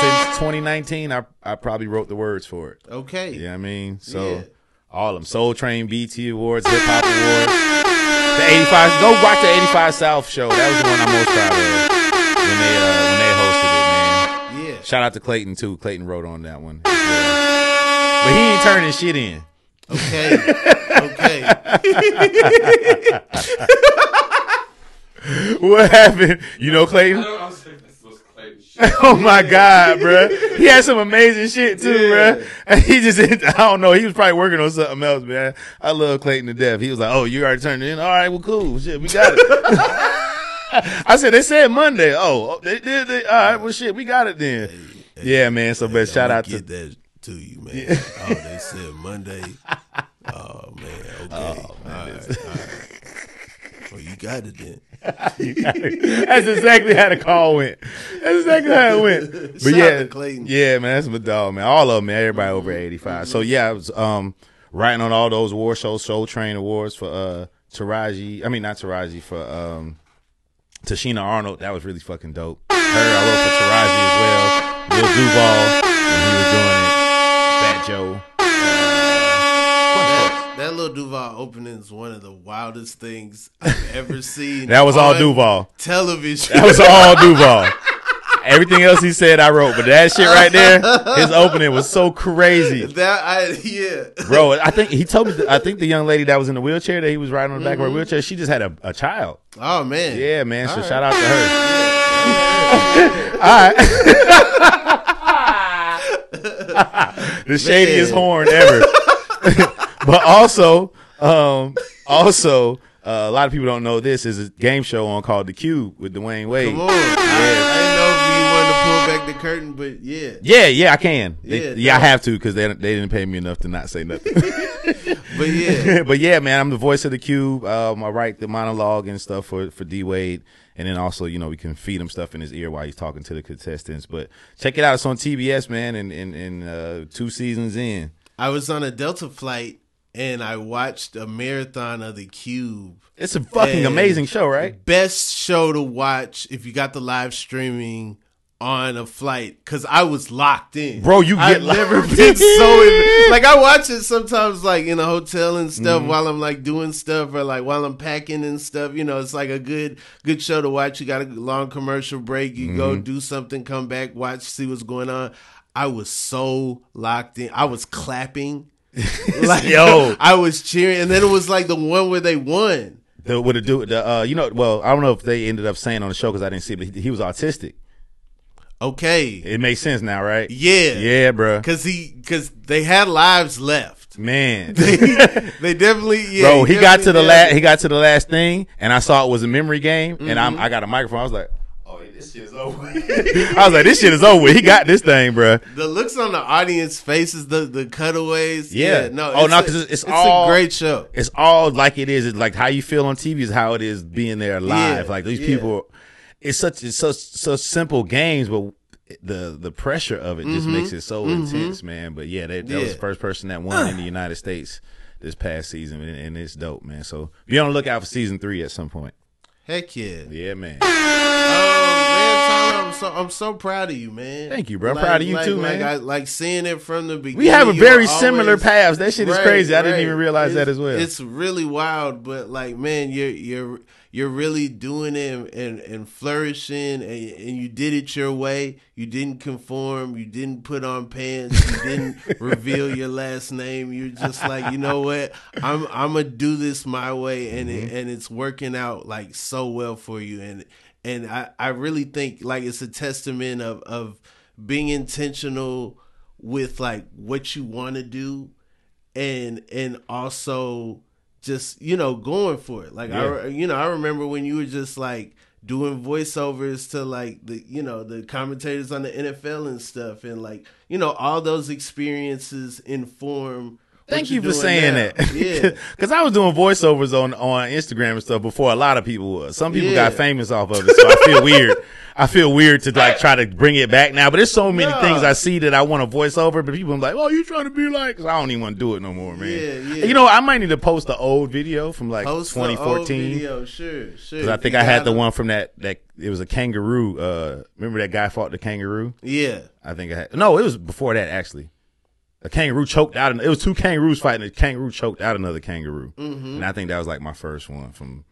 Speaker 2: since 2019, I I probably wrote the words for it.
Speaker 1: Okay.
Speaker 2: Yeah, I mean, so
Speaker 1: Yeah.
Speaker 2: all of them: Soul Train, BET Awards, Hip Hop Awards, the 85. Go watch the 85 South show. That was the one I'm most proud of when they uh, when they hosted it, man.
Speaker 1: Yeah.
Speaker 2: Shout out to Clayton too. Clayton wrote on that one, well. but he ain't turning shit in.
Speaker 1: Okay. okay.
Speaker 2: What happened? You know, Clayton? Oh my God, bruh. He had some amazing shit too,
Speaker 1: Yeah.
Speaker 2: bruh. And he just, I don't know. He was probably working on something else, man. I love Clayton to death. He was like, "Oh, you already turned it in? All right, well, cool. Shit, we got it." I said, "They said Monday. Oh, oh they did. They, all right, well, shit, we got it then." yeah, man. So, but shout
Speaker 1: I'ma
Speaker 2: out to
Speaker 1: that to you, man. Oh, they said Monday. Oh man. All right. All right. Well, you got it then.
Speaker 2: that's exactly how the call went. That's exactly how it went. But
Speaker 1: Shout
Speaker 2: yeah,
Speaker 1: to Clayton.
Speaker 2: yeah, man, that's my dog, man. All of them, man. Everybody over eighty So yeah, I was um writing on all those war shows, Soul Train awards for uh Taraji. I mean, not Taraji for um Tichina Arnold. That was really fucking dope. Her, I wrote for Taraji as well. Lil Duval when he was doing it. Fat Joe.
Speaker 1: That, little Duval opening is one of the wildest things I've ever seen.
Speaker 2: That was all Duval.
Speaker 1: Television.
Speaker 2: That was all Duval. Everything else he said, I wrote, but that shit right there, his opening was so crazy,
Speaker 1: that I yeah.
Speaker 2: bro. I think he told me. I think the young lady that was in the wheelchair that he was riding on the back of her mm-hmm. wheelchair, she just had a, a child.
Speaker 1: Oh man.
Speaker 2: Yeah, man. So
Speaker 1: All right.
Speaker 2: shout out to her. All right. the shadiest
Speaker 1: Man.
Speaker 2: horn ever. But also, um, also, uh, a lot of people don't know this is a game show on called The Cube with Dwyane Wade.
Speaker 1: Come on. I, I didn't know if you wanted to pull back the curtain, but yeah.
Speaker 2: Yeah, yeah, I can. They-
Speaker 1: Yeah,
Speaker 2: yeah, I have to because they they didn't pay me enough to not say nothing.
Speaker 1: But yeah.
Speaker 2: but yeah, man, I'm the voice of the cube. Um, I write the monologue and stuff for for D Wade, and then also you know we can feed him stuff in his ear while he's talking to the contestants. But check it out, it's on TBS, man, and and, and uh, two seasons in.
Speaker 1: I was on a Delta flight and I watched a marathon of the Cube.
Speaker 2: It's a fucking amazing show, right?
Speaker 1: Best show to watch if you got the live streaming on a flight because I was locked in.
Speaker 2: Bro, you
Speaker 1: I've
Speaker 2: get
Speaker 1: never been so
Speaker 2: in.
Speaker 1: like I watch it sometimes like in a hotel and
Speaker 2: Mm-hmm.
Speaker 1: stuff while I'm like doing stuff or like while I'm packing and stuff. You know, it's like a good good show to watch. You got a long commercial break. You go
Speaker 2: Mm-hmm.
Speaker 1: do something, come back, watch, see what's going on. I was so locked in. I was clapping. like
Speaker 2: Yo.
Speaker 1: I was cheering, and then it was like the one where they won.
Speaker 2: The, with the dude, the uh, you know, well, I don't know if they ended up saying on the show because I didn't see, it, but he, he was autistic.
Speaker 1: Okay,
Speaker 2: It makes sense now, right?
Speaker 1: yeah,
Speaker 2: Yeah, bro.
Speaker 1: because he because they had lives left.
Speaker 2: Man,
Speaker 1: they definitely, yeah,
Speaker 2: bro, he got to the last. He got to the last thing, and I saw it was a memory game, and I'm,
Speaker 1: Mm-hmm.
Speaker 2: I got a microphone. I was like, "Oh, yeah, this shit is over." I was like, "This shit is over." He got this thing, bro.
Speaker 1: The looks on the audience faces, the the cutaways.
Speaker 2: Yeah.
Speaker 1: Yeah, no,
Speaker 2: Oh,
Speaker 1: it's
Speaker 2: no,
Speaker 1: a-
Speaker 2: 'cause it's- it's
Speaker 1: it's
Speaker 2: all-
Speaker 1: a great show.
Speaker 2: It's all like it is. It's like how you feel on TV is how it is being there live.
Speaker 1: Yeah,
Speaker 2: like these
Speaker 1: yeah.
Speaker 2: people, it's such it's such such simple games, but the the pressure of it just makes it so intense, man. But yeah, that, that was
Speaker 1: Mm-hmm.
Speaker 2: The first person that won in the United States this past season, and, and it's dope, man. So be on the lookout for season three at some point.
Speaker 1: Heck yeah.
Speaker 2: Yeah, man.
Speaker 1: Oh man, Tyler, I'm so I'm so proud of you, man.
Speaker 2: Thank you, bro. I'm proud of you too,
Speaker 1: like,
Speaker 2: man.
Speaker 1: I, like seeing it from the beginning.
Speaker 2: We have a very similar
Speaker 1: always-
Speaker 2: paths. That shit is
Speaker 1: Right,
Speaker 2: crazy. I didn't even realize that as well.
Speaker 1: It's really wild, but like, man, you're you're you're really doing it and and, and flourishing, and, and you did it your way. You didn't conform. You didn't put on pants. You didn't reveal your last name. You're just like, you know what? I'm I'm gonna do this my way, and
Speaker 2: Mm-hmm.
Speaker 1: it, and it's working out like so well for you, and and I I really think like it's a testament of of being intentional with like what you want to do and and also just you know going for it. Like I you know I remember when you were just like doing voiceovers to like the you know the commentators on the NFL and stuff and like you know all those experiences inform
Speaker 2: Thank
Speaker 1: you're
Speaker 2: for saying
Speaker 1: now.
Speaker 2: that.
Speaker 1: Yeah.
Speaker 2: Because I was doing voiceovers on, on Instagram and stuff before a lot of people was. Some people got famous off of it, so I feel weird. I feel weird to like try to bring it back now. But there's so many things I see that I want to voice over, but people are like, "Oh, you trying to be like?" 'Cause I don't even want to do it no more, man.
Speaker 1: Yeah, yeah.
Speaker 2: You know, I might need to post the old video from like
Speaker 1: Post the old
Speaker 2: 2014.
Speaker 1: video, sure, sure.
Speaker 2: Because I think
Speaker 1: you
Speaker 2: I had the one from that that it was a kangaroo. Uh, remember that guy fought the kangaroo?
Speaker 1: Yeah,
Speaker 2: I think I had. No, it was before that actually. A kangaroo choked out. It was two kangaroos fighting. A kangaroo choked out another kangaroo,
Speaker 1: Mm-hmm.
Speaker 2: and I think that was like my first one from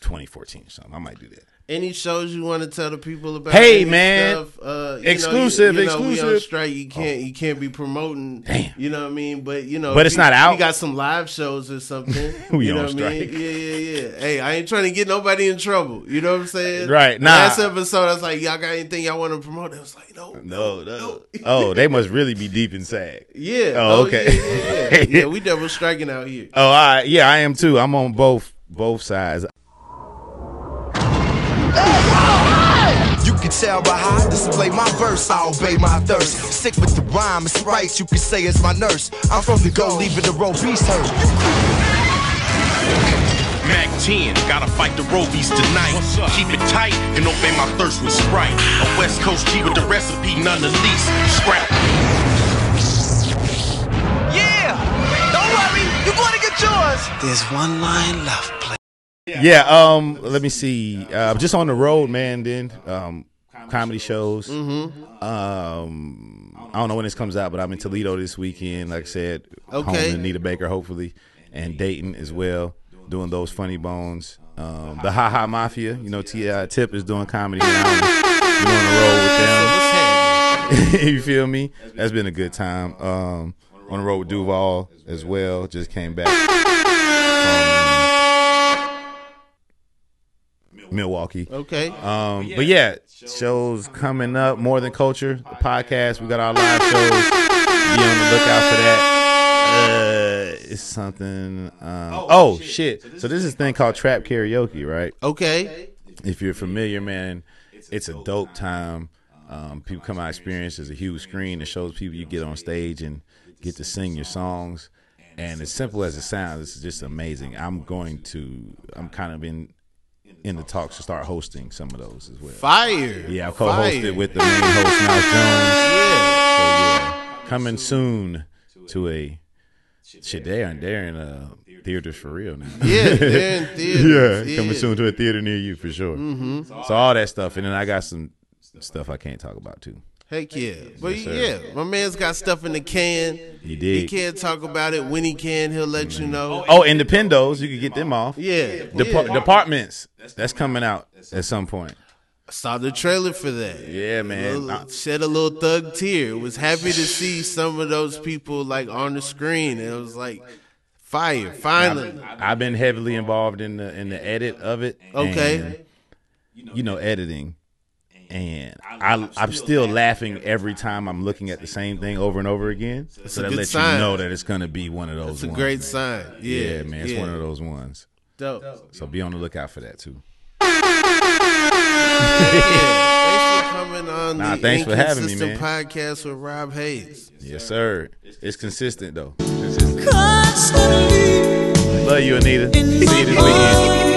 Speaker 2: 2014 or something. I might do that.
Speaker 1: Any shows you want to tell the people about?
Speaker 2: Hey, man.
Speaker 1: stuff? Uh,
Speaker 2: Exclusive,
Speaker 1: know, you, you know, We on
Speaker 2: exclusive.
Speaker 1: strike. You can't. You can't be promoting.
Speaker 2: Damn.
Speaker 1: You know what I mean? But you know,
Speaker 2: But it's
Speaker 1: you-
Speaker 2: not out.
Speaker 1: You got some live shows or something.
Speaker 2: We
Speaker 1: you
Speaker 2: on
Speaker 1: know what I mean?
Speaker 2: strike.
Speaker 1: Yeah, yeah, yeah. Hey, I ain't trying to get nobody in trouble. You know what I'm saying?
Speaker 2: Right, nah.
Speaker 1: Last episode, I was like, y'all got anything y'all want to promote? I was like, no,
Speaker 2: No, no. oh, they must really be deep inside.
Speaker 1: Yeah.
Speaker 2: Oh, okay.
Speaker 1: Yeah, yeah, yeah. yeah, we double striking out here.
Speaker 2: Oh, right. Yeah, I am too. I'm on both both sides.
Speaker 4: You can tell by how I display my verse, I obey my thirst. Sick with the rhyme, it's right, you can say it's my nurse. I'm from the go, leaving the road beast hurt.
Speaker 5: Mac 10, gotta fight the Robies tonight. Keep it tight and obey my thirst with Sprite. A West Coast G with the recipe, none the least. Scrap.
Speaker 4: Yeah, don't worry, you're gonna get yours. There's one line left, play.
Speaker 2: Yeah. Um. Let me see. Uh, just on the road, man. Then um, comedy shows.
Speaker 1: Mm-hmm.
Speaker 2: Um. I don't know when this comes out, but I'm in Toledo this weekend. Like I said, home
Speaker 1: Okay.
Speaker 2: to Anita Baker, hopefully, and Dayton as well. Doing those funny bones. Um, the Haha Mafia. You know, Ti Tip is doing comedy now. We're on the road with them. You feel me? That's been a good time. Um, on the road with Duval as well. Just came back from Milwaukee.
Speaker 1: Okay.
Speaker 2: Um, but yeah, shows coming up. More than culture, the podcast. We got our live shows. Be on the lookout for that. Uh, it's something. Um, oh shit! So this is a thing called trap karaoke, right?
Speaker 1: Okay.
Speaker 2: if you're familiar, man, it's a dope time. Um, people come out experience. There's a huge screen that shows people you get on stage and get to sing your songs. And as simple as it sounds, it's just amazing. I'm going to. I'm kind of in in the talks to start hosting some of those as well.
Speaker 1: Fire.
Speaker 2: Yeah, I
Speaker 1: Fire.
Speaker 2: co-hosted with the main host Mouse Jones.
Speaker 1: Yeah.
Speaker 2: So yeah, coming soon to a shit. They are they're in uh, theaters for real now.
Speaker 1: Yeah, they're in
Speaker 2: yeah, coming soon to a theater near you for sure. Mm-hmm. So all that stuff, and then I got some stuff I can't talk about too.
Speaker 1: Heck yeah. But
Speaker 2: Yes,
Speaker 1: yeah, my man's got stuff in the can.
Speaker 2: He did.
Speaker 1: He can't talk about it. When he can, he'll let you mm-hmm. know.
Speaker 2: Oh, and the Pendos, you can get them off.
Speaker 1: Yeah.
Speaker 2: Depar-
Speaker 1: yeah.
Speaker 2: Da Partments, that's coming out at some point.
Speaker 1: I Saw the trailer for that.
Speaker 2: Yeah, man.
Speaker 1: Little- uh, shed a little thug tear. Was happy to see some of those people like on the screen. And it was like fire. Finally.
Speaker 2: I've been heavily involved in the in the edit of it.
Speaker 1: Okay.
Speaker 2: and, you know, editing. And I, I'm still laughing every time I'm looking at the same thing over and over again.
Speaker 1: a
Speaker 2: so that lets
Speaker 1: sign.
Speaker 2: you know that it's gonna be one of those.
Speaker 1: It's a
Speaker 2: ones,
Speaker 1: great
Speaker 2: man.
Speaker 1: sign. Yeah,
Speaker 2: Yeah, man, it's
Speaker 1: yeah.
Speaker 2: one of those ones.
Speaker 1: Dope.
Speaker 2: So be on the lookout for that too.
Speaker 1: Thanks for coming on
Speaker 2: Nah,
Speaker 1: the
Speaker 2: thanks for having me,
Speaker 1: Inconsistent
Speaker 2: man.
Speaker 1: podcast with Rob Haze.
Speaker 2: Yes, sir. It's consistent though. Consistent. Love you, Anita. See you this weekend.